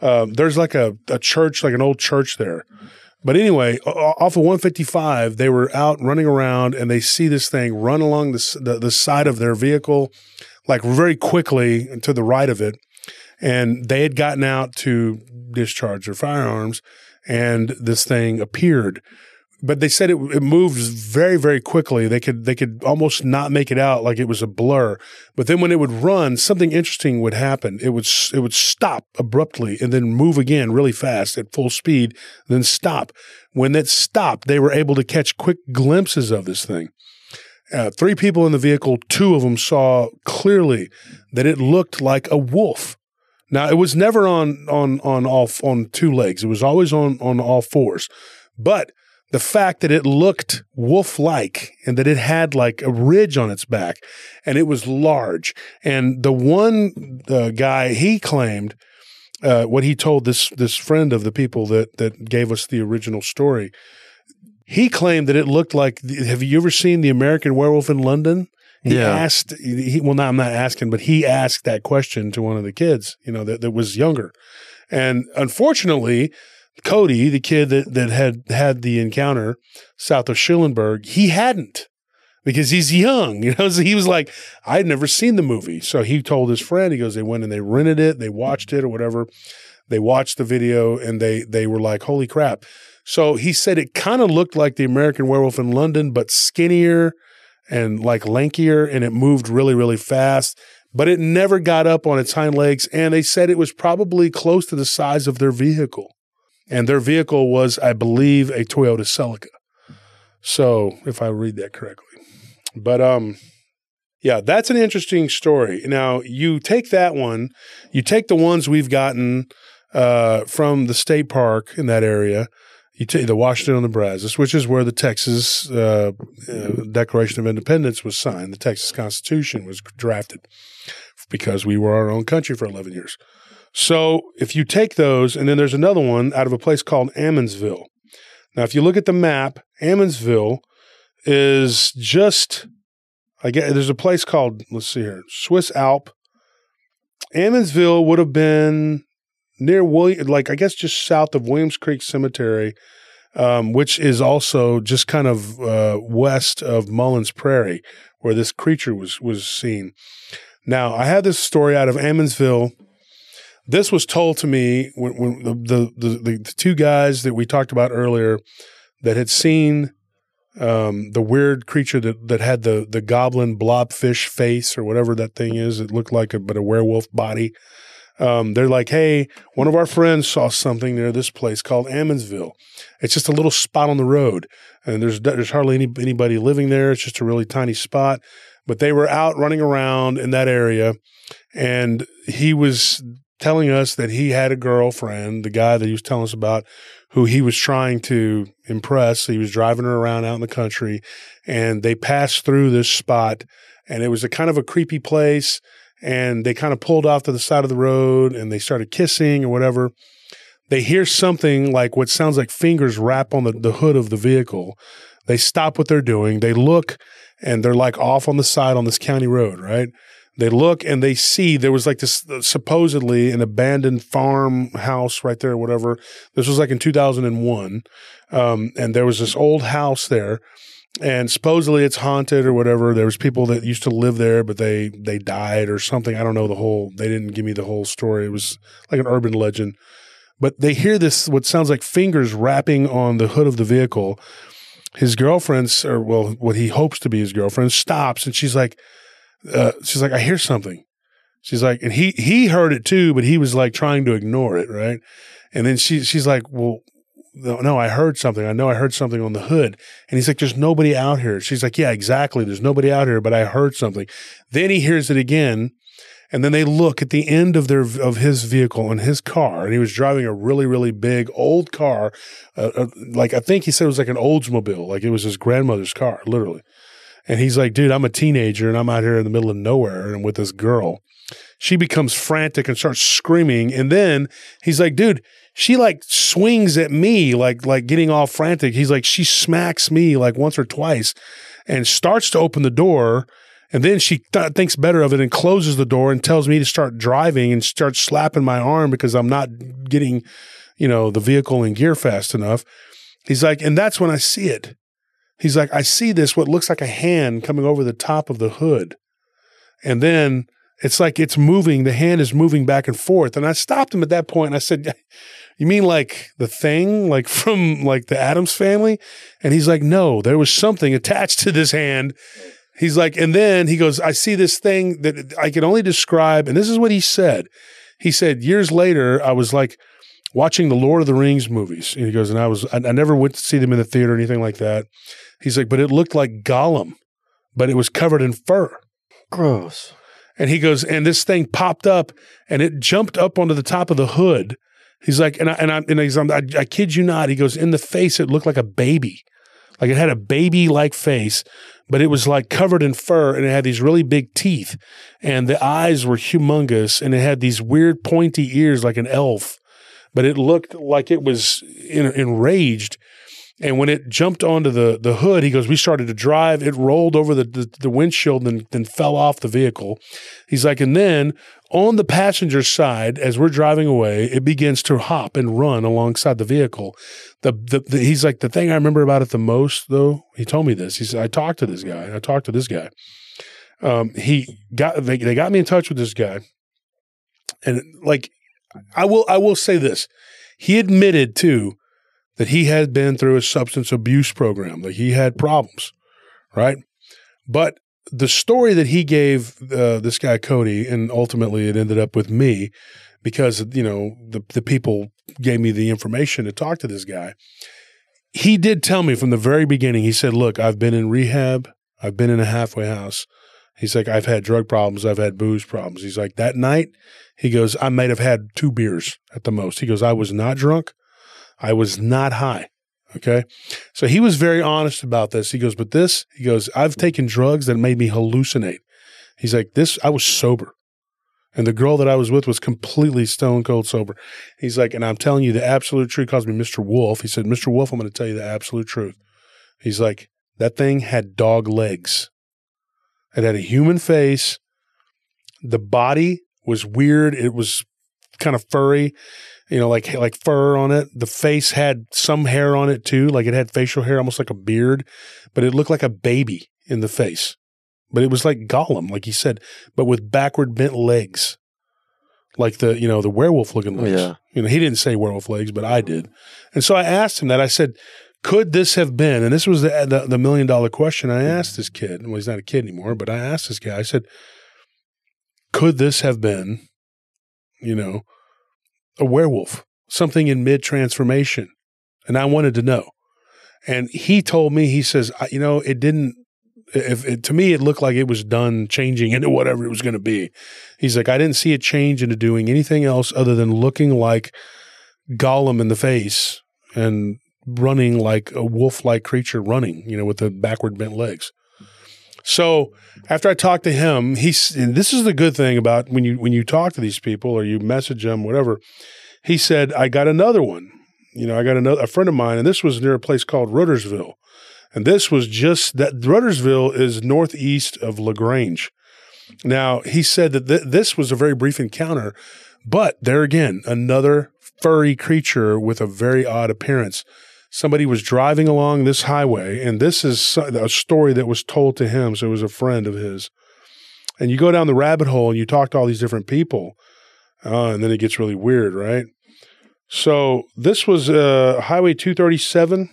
Uh, there's like a, a church, like an old church there. But anyway, off of 155, they were out running around and they see this thing run along the, the, the side of their vehicle, like very quickly to the right of it. And they had gotten out to discharge their firearms. and this thing appeared. But they said it, it moved very, very quickly. They could they could almost not make it out like it was a blur. But then when it would run, something interesting would happen. It would it would stop abruptly and then move again really fast at full speed, then stop. When it stopped, they were able to catch quick glimpses of this thing. Uh, three people in the vehicle, two of them saw clearly that it looked like a wolf. Now it was never on on on all on two legs. It was always on on all fours. But the fact that it looked wolf like and that it had like a ridge on its back and it was large. And the one uh, guy he claimed uh, what he told this this friend of the people that that gave us the original story. He claimed that it looked like. Have you ever seen the American Werewolf in London? He Yeah. asked. He, well, not I'm not asking, but he asked that question to one of the kids. You know that that was younger, and unfortunately, Cody, the kid that that had had the encounter south of Schulenburg, he hadn't because he's young. *laughs* You know, so he was like, I'd never seen the movie. So he told his friend, he goes, they went and they rented it, they watched it or whatever. They watched the video and they they were like, holy crap. So he said it kind of looked like the American werewolf in London, but skinnier and like lankier, and it moved really, really fast. But it never got up on its hind legs. And they said it was probably close to the size of their vehicle. And their vehicle was, I believe, a Toyota Celica. So if I read that correctly. But um yeah, that's an interesting story. Now, you take that one, you take the ones we've gotten uh, from the state park in that area, you take the Washington on the Brazos, which is where the Texas uh, uh, Declaration of Independence was signed. The Texas Constitution was drafted because we were our own country for 11 years. So if you take those, and then there's another one out of a place called Ammannsville. Now, if you look at the map, Ammannsville is just I guess, there's a place called let's see here, Swiss Alp. Ammannsville would have been near William, like I guess just south of Williams Creek Cemetery, um, which is also just kind of uh, west of Mullins Prairie, where this creature was was seen. Now I have this story out of Ammonsville. This was told to me when, when the, the, the the two guys that we talked about earlier that had seen um, the weird creature that, that had the the goblin blobfish face or whatever that thing is. It looked like a but a werewolf body. Um, they're like, hey, one of our friends saw something near this place called Ammannsville. It's just a little spot on the road, and there's there's hardly any, anybody living there. It's just a really tiny spot. But they were out running around in that area, and he was telling us that he had a girlfriend, the guy that he was telling us about, who he was trying to impress. He was driving her around out in the country, and they passed through this spot, and it was a kind of a creepy place. And they kind of pulled off to the side of the road, and they started kissing or whatever. They hear something like what sounds like fingers wrap on the, the hood of the vehicle. They stop what they're doing. They look, and they're like off on the side on this county road, right? They look and they see there was like this uh, supposedly an abandoned farmhouse right there, or whatever. This was like in 2001. Um, and there was this old house there and supposedly it's haunted or whatever. There was people that used to live there, but they, they died or something. I don't know the whole, they didn't give me the whole story. It was like an urban legend, but they hear this, what sounds like fingers rapping on the hood of the vehicle. His girlfriend's, or well, what he hopes to be his girlfriend stops and she's like, uh, she's like, I hear something. She's like, and he he heard it too, but he was like trying to ignore it, right? And then she she's like, well, no, I heard something. I know I heard something on the hood. And he's like, there's nobody out here. She's like, yeah, exactly. There's nobody out here, but I heard something. Then he hears it again. And then they look at the end of their of his vehicle and his car, and he was driving a really really big old car, uh, uh, like I think he said it was like an Oldsmobile, like it was his grandmother's car, literally. And he's like, dude, I'm a teenager and I'm out here in the middle of nowhere and with this girl. She becomes frantic and starts screaming. And then he's like, dude, she like swings at me, like, like getting all frantic. He's like, she smacks me like once or twice and starts to open the door. And then she th- thinks better of it and closes the door and tells me to start driving and starts slapping my arm because I'm not getting, you know, the vehicle in gear fast enough. He's like, and that's when I see it. He's like, I see this, what looks like a hand coming over the top of the hood. And then it's like it's moving. The hand is moving back and forth. And I stopped him at that point and I said, You mean like the thing, like from like the Addams family? And he's like, No, there was something attached to this hand. He's like, and then he goes, I see this thing that I can only describe. And this is what he said. He said, years later, I was like watching the Lord of the Rings movies. And he goes, and I was, I, I never went to see them in the theater or anything like that. He's like, but it looked like Gollum, but it was covered in fur. Gross. And he goes, and this thing popped up and it jumped up onto the top of the hood. He's like, and I, and I, and he's, I, I kid you not. He goes, in the face, it looked like a baby. Like it had a baby like face, but it was like covered in fur and it had these really big teeth and the eyes were humongous and it had these weird pointy ears like an elf, but it looked like it was in, enraged. And when it jumped onto the, the hood, he goes, we started to drive. It rolled over the, the, the windshield and then fell off the vehicle. He's like, and then on the passenger side, as we're driving away, it begins to hop and run alongside the vehicle. The, the, the, he's like, the thing I remember about it the most, though, he told me this. He said, I talked to this guy. I talked to this guy. Um, he got, they, they got me in touch with this guy. And like, I will, I will say this. He admitted too that he had been through a substance abuse program, that he had problems, right? But the story that he gave uh, this guy Cody, and ultimately it ended up with me because you know the the people gave me the information to talk to this guy. He did tell me from the very beginning. He said, "Look, I've been in rehab. I've been in a halfway house." He's like, "I've had drug problems. I've had booze problems." He's like, "That night," he goes, "I might have had two beers at the most." He goes, "I was not drunk. I was not high." Okay. So he was very honest about this. He goes, but this, he goes, I've taken drugs that made me hallucinate. He's like, this, I was sober. And the girl that I was with was completely stone cold sober. He's like, and I'm telling you the absolute truth. Calls me Mr. Wolf. He said, Mr. Wolf, I'm going to tell you the absolute truth. He's like, that thing had dog legs. It had a human face. The body was weird. It was kind of furry you know, like like fur on it. The face had some hair on it too, like it had facial hair, almost like a beard, but it looked like a baby in the face. But it was like Gollum, like he said, but with backward bent legs, like the you know the werewolf looking oh, legs. Yeah. You know, he didn't say werewolf legs, but I did, and so I asked him that. I said, "Could this have been?" And this was the the, the million dollar question I asked this kid. Well, he's not a kid anymore, but I asked this guy. I said, "Could this have been?" You know a werewolf, something in mid transformation. And I wanted to know. And he told me, he says, you know, it didn't, if it, to me, it looked like it was done changing into whatever it was going to be. He's like, I didn't see it change into doing anything else other than looking like Gollum in the face and running like a wolf like creature running, you know, with the backward bent legs. So after I talked to him, he's this is the good thing about when you when you talk to these people or you message them, whatever. He said, I got another one. You know, I got another a friend of mine, and this was near a place called Rutersville. And this was just that Rutersville is northeast of LaGrange. Now, he said that th- this was a very brief encounter, but there again, another furry creature with a very odd appearance somebody was driving along this highway, and this is a story that was told to him. So it was a friend of his. And you go down the rabbit hole and you talk to all these different people, uh, and then it gets really weird, right? So this was uh, Highway 237.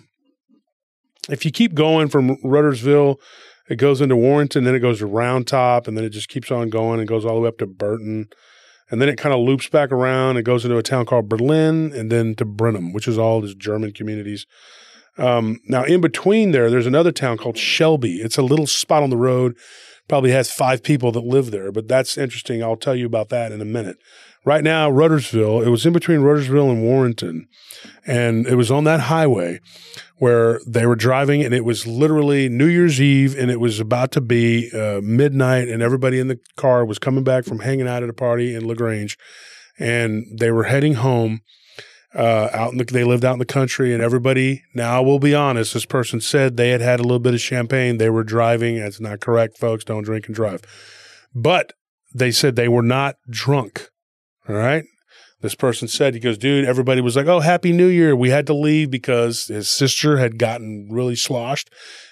If you keep going from Rutersville, it goes into Warrenton, then it goes to Round Top, and then it just keeps on going and goes all the way up to Burton. And then it kind of loops back around. It goes into a town called Berlin and then to Brenham, which is all these German communities. Um, now, in between there, there's another town called Shelby. It's a little spot on the road, probably has five people that live there, but that's interesting. I'll tell you about that in a minute. Right now, Rutersville, it was in between Rutersville and Warrenton, and it was on that highway where they were driving and it was literally New Year's Eve and it was about to be uh, midnight and everybody in the car was coming back from hanging out at a party in LaGrange and they were heading home uh, out in the, they lived out in the country and everybody now we'll be honest this person said they had had a little bit of champagne. They were driving. That's not correct folks. Don't drink and drive. But they said they were not drunk all right this person said, he goes, dude, everybody was like, oh, happy new year. We had to leave because his sister had gotten really sloshed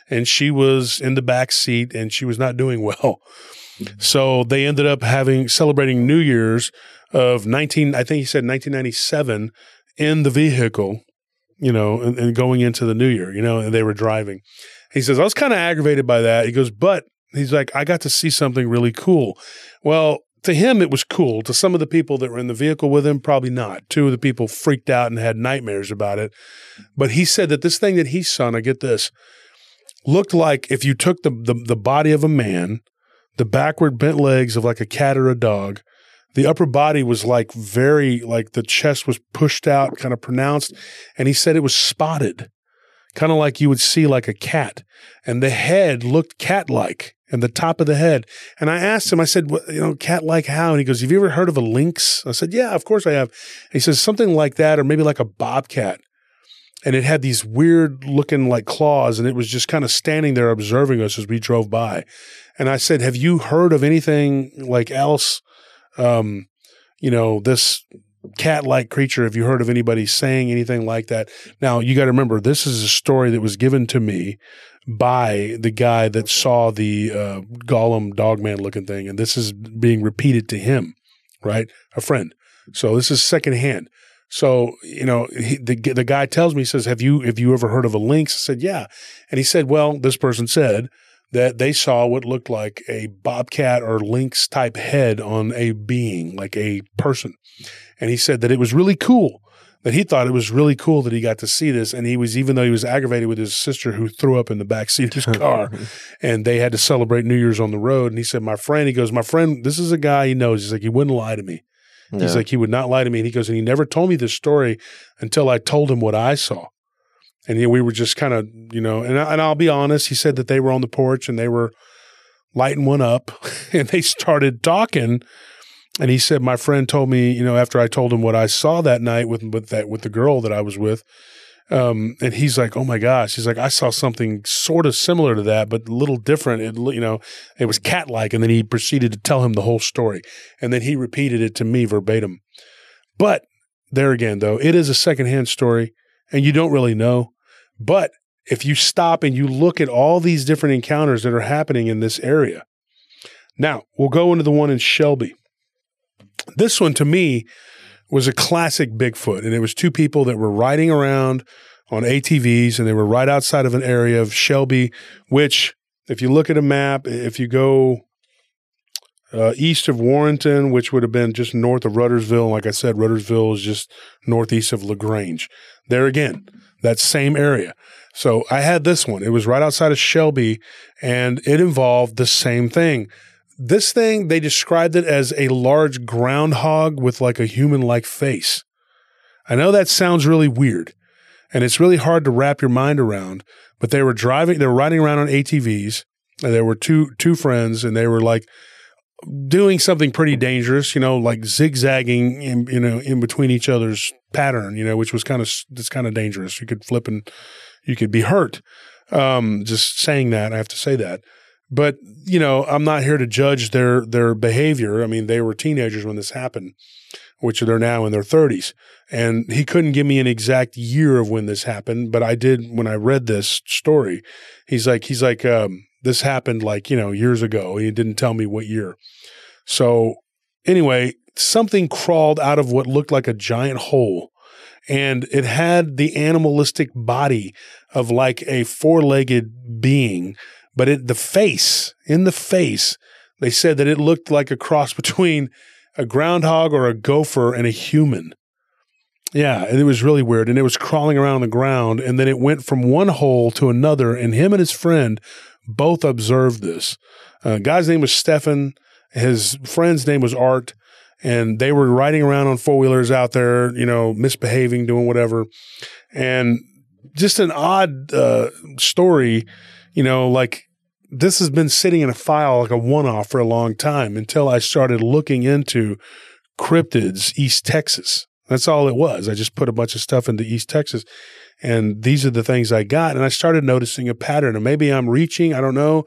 and she was in the back seat and she was not doing *laughs* well. So they ended up having celebrating New Year's of 19, I think he said 1997 in the vehicle, you know, and, and going into the new year, you know, and they were driving. He says, I was kind of aggravated by that. He goes, but he's like, I got to see something really cool. Well, to him, it was cool. To some of the people that were in the vehicle with him, probably not. Two of the people freaked out and had nightmares about it. But he said that this thing that he saw, and I get this, looked like if you took the, the, the body of a man, the backward bent legs of like a cat or a dog, the upper body was like very, like the chest was pushed out, kind of pronounced. And he said it was spotted, kind of like you would see like a cat. And the head looked cat like and the top of the head. And I asked him, I said, you know, cat like how? And he goes, Have you ever heard of a lynx? I said, Yeah, of course I have. And he says, Something like that, or maybe like a bobcat. And it had these weird looking like claws, and it was just kind of standing there observing us as we drove by. And I said, Have you heard of anything like else? Um, you know, this cat like creature. Have you heard of anybody saying anything like that? Now, you got to remember, this is a story that was given to me by the guy that saw the uh, Gollum dogman looking thing, and this is being repeated to him, right? A friend. So this is secondhand. So you know, he, the the guy tells me, he says, "Have you have you ever heard of a lynx?" I said, "Yeah," and he said, "Well, this person said." That they saw what looked like a bobcat or lynx type head on a being, like a person. And he said that it was really cool that he thought it was really cool that he got to see this. And he was, even though he was aggravated with his sister who threw up in the back seat of his *laughs* car and they had to celebrate New Year's on the road. And he said, My friend, he goes, My friend, this is a guy he knows. He's like, he wouldn't lie to me. Yeah. He's like, he would not lie to me. And he goes, and he never told me this story until I told him what I saw. And he, we were just kind of, you know, and, and I'll be honest, he said that they were on the porch and they were lighting one up *laughs* and they started talking and he said, my friend told me, you know, after I told him what I saw that night with with that with the girl that I was with, um, and he's like, oh my gosh, he's like, I saw something sort of similar to that, but a little different. It, you know, it was cat like, and then he proceeded to tell him the whole story, and then he repeated it to me verbatim. But there again, though, it is a secondhand story, and you don't really know. But if you stop and you look at all these different encounters that are happening in this area, now we'll go into the one in Shelby. This one to me was a classic Bigfoot, and it was two people that were riding around on ATVs, and they were right outside of an area of Shelby, which, if you look at a map, if you go uh, east of Warrenton, which would have been just north of Rutersville, like I said, Rutersville is just northeast of LaGrange. There again, that same area. So I had this one. It was right outside of Shelby, and it involved the same thing this thing, they described it as a large groundhog with like a human like face. I know that sounds really weird and it's really hard to wrap your mind around, but they were driving, they were riding around on ATVs and there were two, two friends and they were like doing something pretty dangerous, you know, like zigzagging in, you know, in between each other's pattern, you know, which was kind of, it's kind of dangerous. You could flip and you could be hurt. Um, just saying that, I have to say that. But you know, I'm not here to judge their their behavior. I mean, they were teenagers when this happened, which they're now in their 30s. And he couldn't give me an exact year of when this happened, but I did when I read this story. He's like, he's like, um, this happened like you know years ago. He didn't tell me what year. So anyway, something crawled out of what looked like a giant hole and it had the animalistic body of like a four-legged being but it, the face, in the face, they said that it looked like a cross *laughs* between a groundhog or a gopher and a human. Yeah, and it was really weird. And it was crawling around on the ground. And then it went from one hole to another. And him and his friend both observed this. Uh, guy's name was Stefan. His friend's name was Art. And they were riding around on four wheelers out there, you know, misbehaving, doing whatever. And just an odd uh, story you know, like this has been sitting in a file like a one off for a long time until I started looking into cryptids East Texas. That's all it was. I just put a bunch of stuff into East Texas and these are the things I got. And I started noticing a pattern. And maybe I'm reaching, I don't know,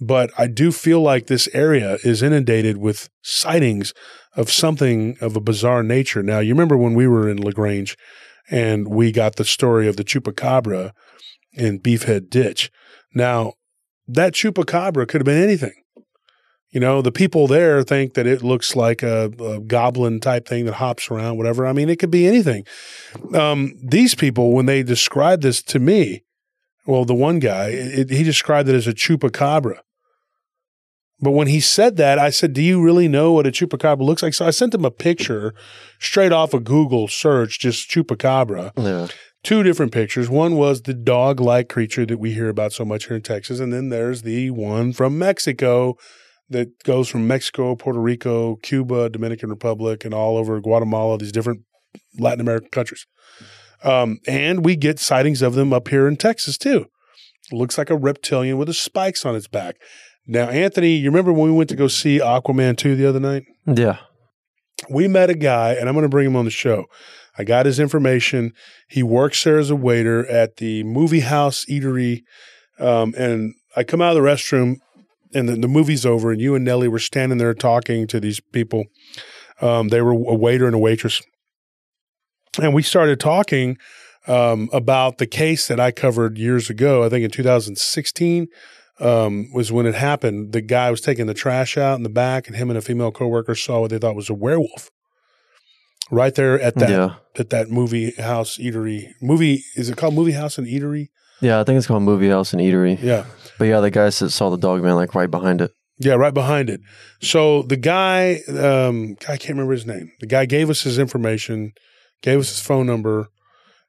but I do feel like this area is inundated with sightings of something of a bizarre nature. Now, you remember when we were in LaGrange and we got the story of the chupacabra in Beefhead Ditch. Now, that chupacabra could have been anything. You know, the people there think that it looks like a, a goblin type thing that hops around, whatever. I mean, it could be anything. Um, these people, when they described this to me, well, the one guy, it, he described it as a chupacabra. But when he said that, I said, Do you really know what a chupacabra looks like? So I sent him a picture straight off a Google search, just chupacabra. Yeah. Two different pictures. One was the dog like creature that we hear about so much here in Texas. And then there's the one from Mexico that goes from Mexico, Puerto Rico, Cuba, Dominican Republic, and all over Guatemala, these different Latin American countries. Um, and we get sightings of them up here in Texas too. looks like a reptilian with spikes on its back. Now, Anthony, you remember when we went to go see Aquaman 2 the other night? Yeah. We met a guy, and I'm going to bring him on the show. I got his information. He works there as a waiter at the movie house eatery. Um, and I come out of the restroom, and the, the, movie's over, and you and Nellie were standing there talking to these people. Um, they were a waiter and a waitress. And we started talking um, about the case that I covered years ago, I think in 2016 um, was when it happened. The guy was taking the trash out in the back, and him and a female coworker saw what they thought was a werewolf. Right there at that Yeah. at that movie house eatery. Movie is it called movie house and eatery? Yeah, I think it's called Movie House and Eatery. Yeah. But yeah, the guys that saw the dog man like right behind it. Yeah, right behind it. So the guy, um, I can't remember his name. The guy gave us his information, gave us his phone number,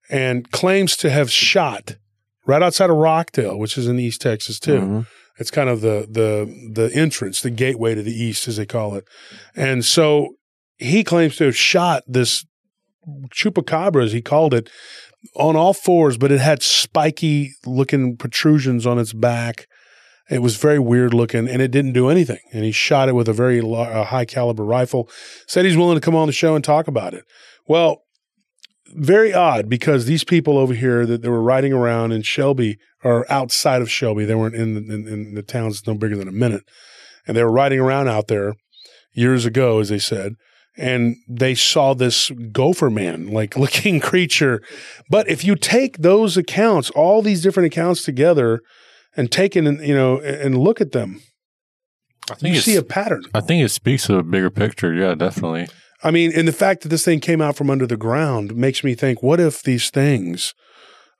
and claims to have shot right outside of Rockdale, which is in East Texas too. Mhm. It's kind of the the the entrance, the gateway to the east, as they call it. And so he claims to have shot this chupacabra, as he called it, on all fours, but it had spiky looking protrusions on its back. It was very weird looking, and it didn't do anything. And he shot it with a very high caliber rifle. Said he's willing to come on the show and talk about it. Well, very odd because these people over here that they were riding around in Shelby or outside of Shelby, they weren't in the, in, in the towns no bigger than a minute, and they were riding around out there years ago, as they said, and they saw this gopher man like *laughs* looking creature. But if you take those accounts, all these different accounts together, and take it and you know and look at them, I think you see a pattern. I think it speaks to a bigger picture. Yeah, definitely. I mean, and the fact that this thing came out from under the ground makes me think: what if these things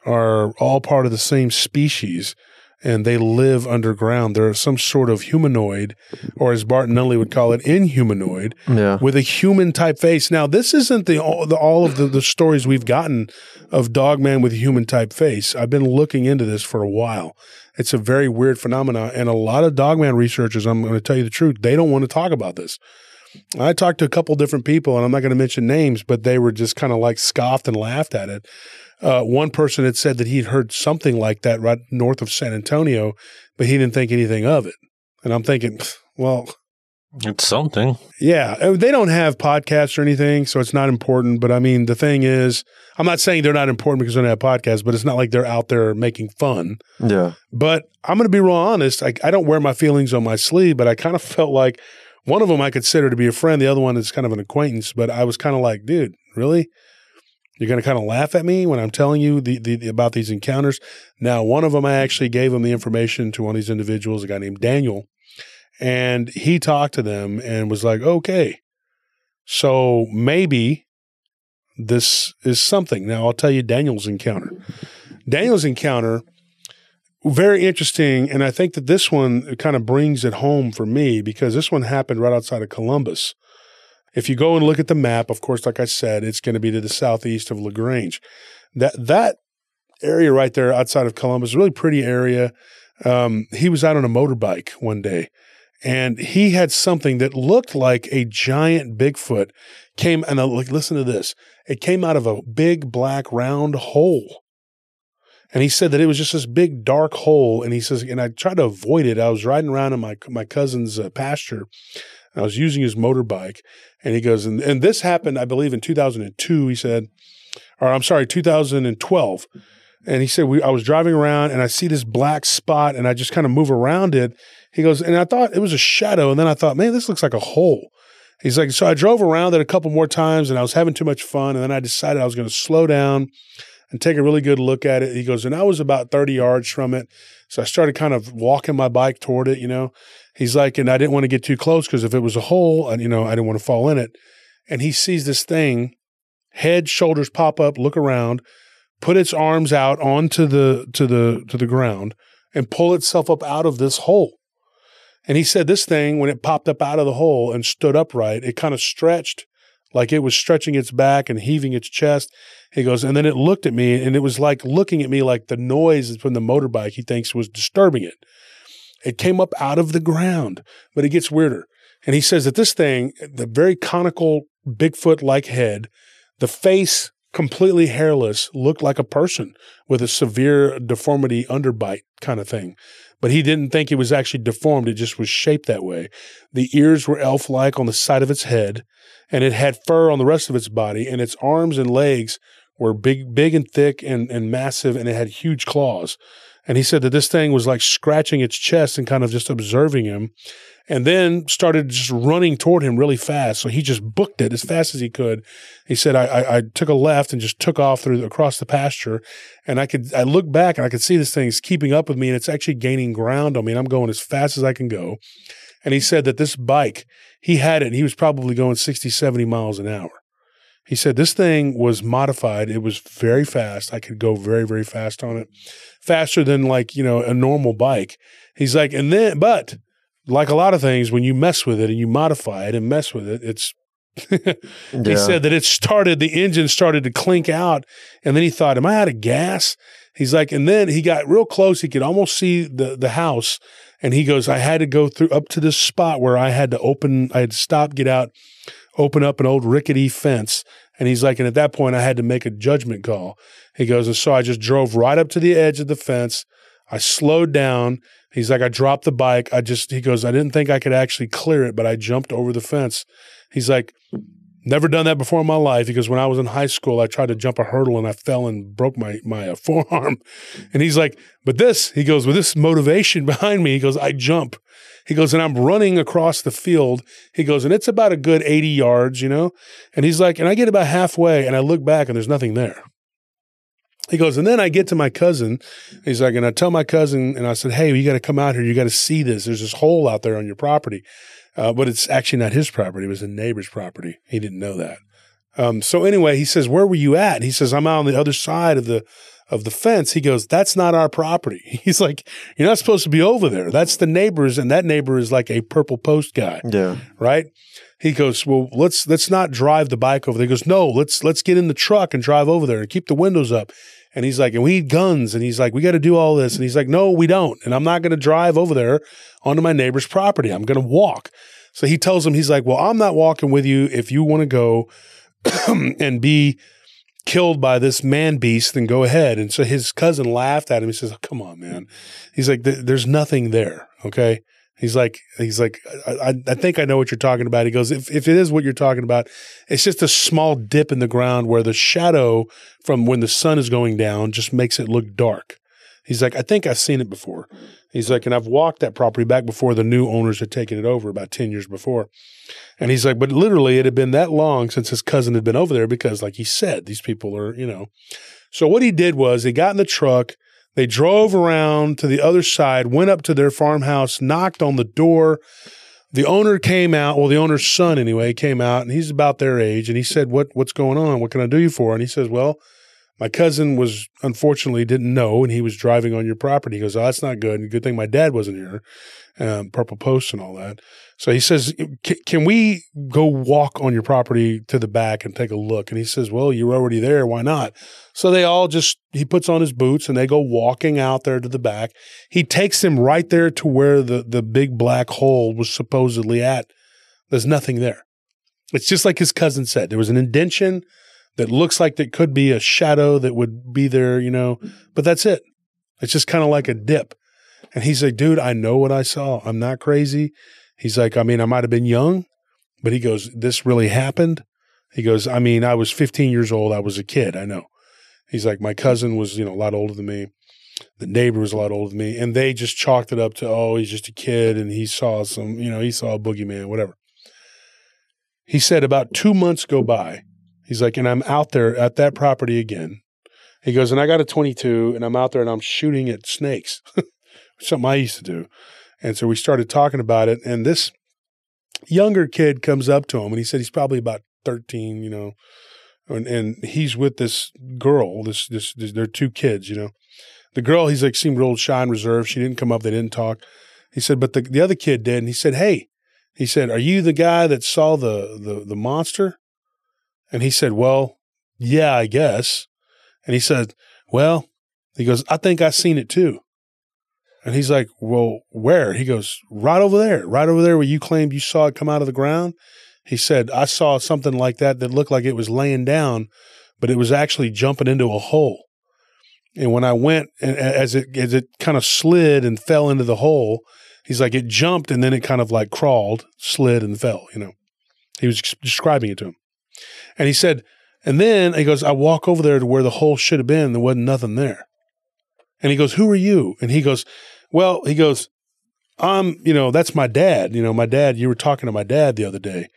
are all part of the same species? And they live underground. They're some sort of humanoid, or as Barton Nunnelly would call it, inhumanoid, Yeah. with a human type face. Now, this isn't the all, the, all of the, the stories we've gotten of Dogman with a human type face. I've been looking into this for a while. It's a very weird phenomenon, and a lot of Dogman researchers, I'm going to tell you the truth, they don't want to talk about this. I talked to a couple different people, and I'm not going to mention names, but they were just kind of like scoffed and laughed at it. Uh, one person had said that he'd heard something like that right north of San Antonio, but he didn't think anything of it. And I'm thinking, well, It's something. yeah, they don't have podcasts or anything, so it's not important. But I mean, the thing is, I'm not saying they're not important because they don't have podcasts, but it's not like they're out there making fun. Yeah. But I'm going to be real honest. I, I don't wear my feelings on my sleeve, but I kind of *laughs* felt like one of them I consider to be a friend. The other one is kind of an acquaintance. But I was kind of like, dude, really? You're going to kind of laugh at me when I'm telling you the, the, about these encounters. Now, one of them, I actually gave him the information to one of these individuals, a guy named Daniel, and he talked to them and was like, okay, so maybe this is something. Now, I'll tell you Daniel's encounter. Daniel's encounter, very interesting. And I think that this one kind of brings it home for me because this one happened right outside of Columbus. If you go and look at the map, of course, like I said, it's going to be to the southeast of LaGrange. That that area right there outside of Columbus, really pretty area. Um, he was out on a motorbike one day, and he had something that looked like a giant Bigfoot came. And I, like, listen to this: it came out of a big black round hole. And he said that it was just this big dark hole. And he says, and I tried to avoid it. I was riding around in my my cousin's uh, pasture. I was using his motorbike, and he goes, and, and this happened, I believe, in 2002. He said, or I'm sorry, 2012. And he said, we, I was driving around and I see this black spot and I just kind of move around it. He goes, and I thought it was a shadow. And then I thought, man, this looks like a hole. He's like, so I drove around it a couple more times and I was having too much fun. And then I decided I was going to slow down. And take a really good look at it. He goes, and I was about 30 yards from it. So I started kind of walking my bike toward it, you know. He's like, and I didn't want to get too close because if it was a hole, and you know, I didn't want to fall in it. And he sees this thing, head, shoulders pop up, look around, put its arms out onto the to the to the ground, and pull itself up out of this hole. And he said this thing, when it popped up out of the hole and stood upright, it kind of stretched like it was stretching its back and heaving its chest. He goes, and then it looked at me and it was like looking at me like the noise from the motorbike he thinks was disturbing it. It came up out of the ground, but it gets weirder. And he says that this thing, the very conical Bigfoot like head, the face completely hairless, looked like a person with a severe deformity underbite kind of thing. But he didn't think it was actually deformed. It just was shaped that way. The ears were elf like on the side of its head, and it had fur on the rest of its body, and its arms and legs were big, big and thick and, and massive, and it had huge claws. And he said that this thing was like scratching its chest and kind of just observing him and then started just running toward him really fast. So he just booked it as fast as he could. He said, I, I, I, took a left and just took off through across the pasture. And I could, I looked back and I could see this thing's keeping up with me and it's actually gaining ground on me. And I'm going as fast as I can go. And he said that this bike, he had it he was probably going 60, 70 miles an hour. He said this thing was modified. It was very fast. I could go very, very fast on it, faster than like, you know, a normal bike. He's like, and then, but like a lot of things, when you mess with it and you modify it and mess with it, it's, *laughs* he Yeah. said that it started, the engine started to clink out. And then he thought, am I out of gas? He's like, and then he got real close. He could almost see the, the house. And he goes, I had to go through up to this spot where I had to open, I had to stop, get out, open up an old rickety fence. And he's like, and at that point, I had to make a judgment call. He goes, and so I just drove right up to the edge of the fence. I slowed down. He's like, I dropped the bike. I just, he goes, I didn't think I could actually clear it, but I jumped over the fence. He's like, never done that before in my life. because when I was in high school, I tried to jump a hurdle and I fell and broke my, my uh, *laughs* forearm. And he's like, but this, he goes, with this motivation *laughs* behind me, he goes, I jump. He goes, and I'm running across the field. He goes, and it's about a good 80 yards, you know? And he's like, and I get about halfway and I look back and there's nothing there. He goes, and then I get to my cousin. He's like, and I tell my cousin, and I said, hey, you got to come out here. You got to see this. There's this hole out there on your property. Uh, but it's actually not his property. It was a neighbor's property. He didn't know that. Um, so anyway, he says, where were you at? He says, I'm out on the other side of the, of the fence. He goes, that's not our property. *laughs* He's like, you're not supposed to be over there. That's the neighbor's. And that neighbor is like a purple post guy Yeah. right? He goes, well, let's let's not drive the bike over there. He goes, no, let's let's get in the truck and drive over there and keep the windows up. And he's like, and we need guns. And he's like, we got to do all this. And he's like, no, we don't. And I'm not going to drive over there onto my neighbor's property. I'm going to walk. So he tells him, he's like, well, I'm not walking with you. If you want to go *clears throat* and be killed by this man beast, then go ahead. And so his cousin laughed at him. He says, oh, come on, man. He's like, there's nothing there. Okay. He's like, he's like, I, I, think I know what you're talking about. He goes, if, if it is what you're talking about, it's just a small dip in the ground where the shadow from when the sun is going down just makes it look dark. He's like, I think I've seen it before. He's like, and I've walked that property back before the new owners had taken it over about 10 years before. And he's like, but literally it had been that long since his cousin had been over there because, like he said, these people are, you know. So what he did was he got in the truck, they drove around to the other side, went up to their farmhouse, knocked on the door. The owner came out, well, the owner's son anyway, came out and he's about their age. And he said, What what's going on? What can I do you for? And he says, Well, my cousin was unfortunately didn't know and he was driving on your property. He goes, Oh, that's not good. And good thing my dad wasn't here. Um, purple posts and all that. So he says, Can we go walk on your property to the back and take a look? And he says, Well, you're already there. Why not? So they all just, he puts on his boots and they go walking out there to the back. He takes them right there to where the, the big black hole was supposedly at. There's nothing there. It's just like his cousin said. There was an indention that looks like that could be a shadow that would be there, you know, but that's it. It's just kind of like a dip. And he's like, dude, I know what I saw. I'm not crazy. He's like, I mean, I might have been young, but he goes, this really happened. He goes, I mean, I was 15 years old. I was a kid. I know. He's like, my cousin was, you know, a lot older than me. The neighbor was a lot older than me. And they just chalked it up to, oh, he's just a kid and he saw some, you know, he saw a boogeyman, whatever. He said about two months go by. He's like, and I'm out there at that property again. He goes, and I got a 22 and I'm out there and I'm shooting at snakes, *laughs* something I used to do. And so we started talking about it. And this younger kid comes up to him and he said he's probably about 13, you know, and, and he's with this girl, this, this, this, they're two kids, you know. The girl, he's like, seemed real shy and reserved. She didn't come up, they didn't talk. He said, but the, the other kid did. And he said, Hey, he said, Are you the guy that saw the, the, the monster? And he said, Well, yeah, I guess. And he said, Well, he goes, I think I seen it too. And he's like, Well, where? He goes, Right over there, right over there where you claimed you saw it come out of the ground. He said, I saw something like that that looked like it was laying down, but it was actually jumping into a hole. And when I went, and as it as it kind of slid and fell into the hole, he's like, it jumped and then it kind of like crawled, slid and fell. You know, he was describing it to him, and he said, and then he goes, I walk over there to where the hole should have been. There wasn't nothing there. And he goes, Who are you? And he goes, Well, he goes, I'm, you know, that's my dad. You know, my dad, you were talking to my dad the other day,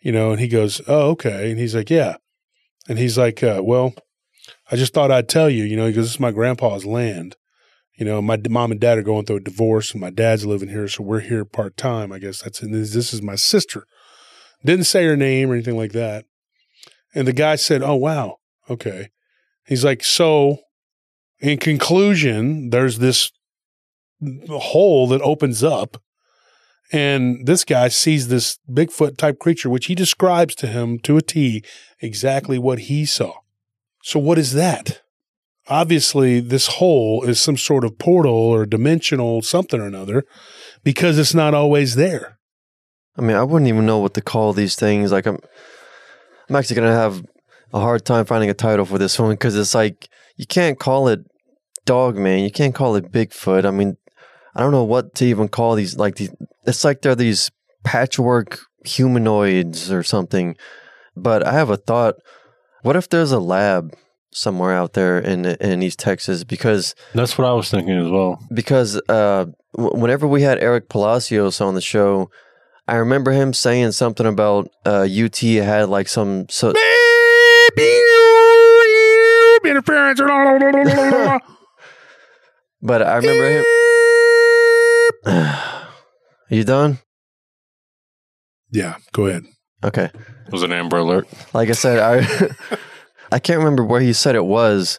you know, and he goes, Oh, okay. And he's like, Yeah. And he's like, uh, Well, I just thought I'd tell you, you know, because this is my grandpa's land. You know, my mom and dad are going through a divorce and my dad's living here. So we're here part time. I guess that's, and this, this is my sister. Didn't say her name or anything like that. And the guy said, Oh, wow. Okay. He's like, So, in conclusion, there's this hole that opens up. And this guy sees this Bigfoot type creature, which he describes to him to a T exactly what he saw. So, what is that? Obviously, this hole is some sort of portal or dimensional something or another because it's not always there. I mean, I wouldn't even know what to call these things. Like, I'm, I'm actually gonna have a hard time finding a title for this one because it's like you can't call it dog man, you can't call it Bigfoot. I mean, I don't know what to even call these. Like these, it's like they're these patchwork humanoids or something. But I have a thought. What if there's a lab somewhere out there in in East Texas? Because That's what I was thinking as well. because uh, w- whenever we had Eric Palacios on the show, I remember him saying something about uh, UT had like some so interference. But I remember him. *sighs* you done? yeah, go ahead. Okay. It was an Amber Alert. Like I said, I *laughs* I can't remember where he said it was,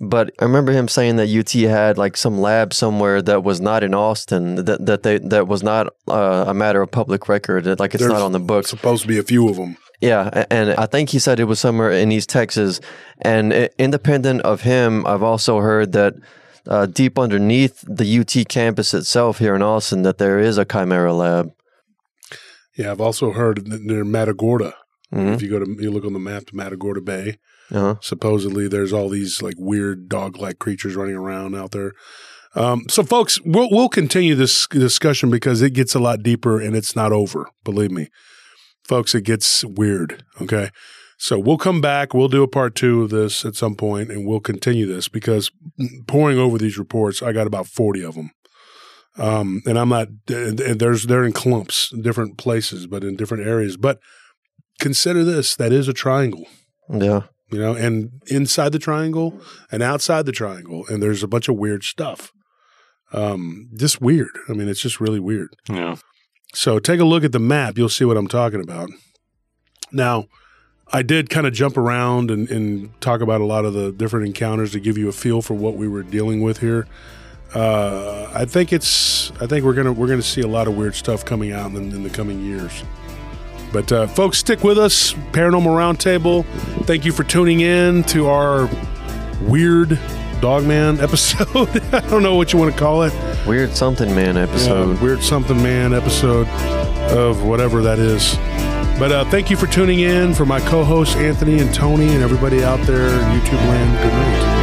but I remember him saying that UT had like some lab somewhere that was not in Austin. That that they that was not uh, a matter of public record. that, Like it's There's not on the books. Supposed to be a few of them. Yeah, and I think he said it was somewhere in East Texas. And independent of him, I've also heard that uh, deep underneath the UT campus itself here in Austin, that there is a Chimera lab. Yeah, I've also heard that near Matagorda. Mhm. If you go to you look on the map to Matagorda Bay, Uh-huh. supposedly there's all these like weird dog-like creatures running around out there. Um, so, folks, we'll we'll continue this discussion because it gets a lot deeper and it's not over. Believe me, folks, it gets weird. Okay, so we'll come back. We'll do a part two of this at some point, and we'll continue this because poring over these reports, I got about forty of them. Um, and I'm not. and There's they're in clumps, different places, but in different areas. But consider this: that is a triangle Yeah. you know, and inside the triangle and outside the triangle, and there's a bunch of weird stuff. Um, just weird. I mean, it's just really weird. Yeah. So take a look at the map. You'll see what I'm talking about. Now, I did kind of jump around and, and talk about a lot of the different encounters to give you a feel for what we were dealing with here. Uh, I think it's. I think we're gonna we're gonna see a lot of weird stuff coming out in, in the coming years. But uh, folks, stick with us. Paranormal Roundtable. Thank you for tuning in to our weird Dogman *laughs* episode. *laughs* I don't know what you want to call it. Weird something man episode. Yeah, weird something man episode of whatever that is. But uh, thank you for tuning in. For my co-hosts Anthony and Tony and everybody out there in YouTube land. Good night.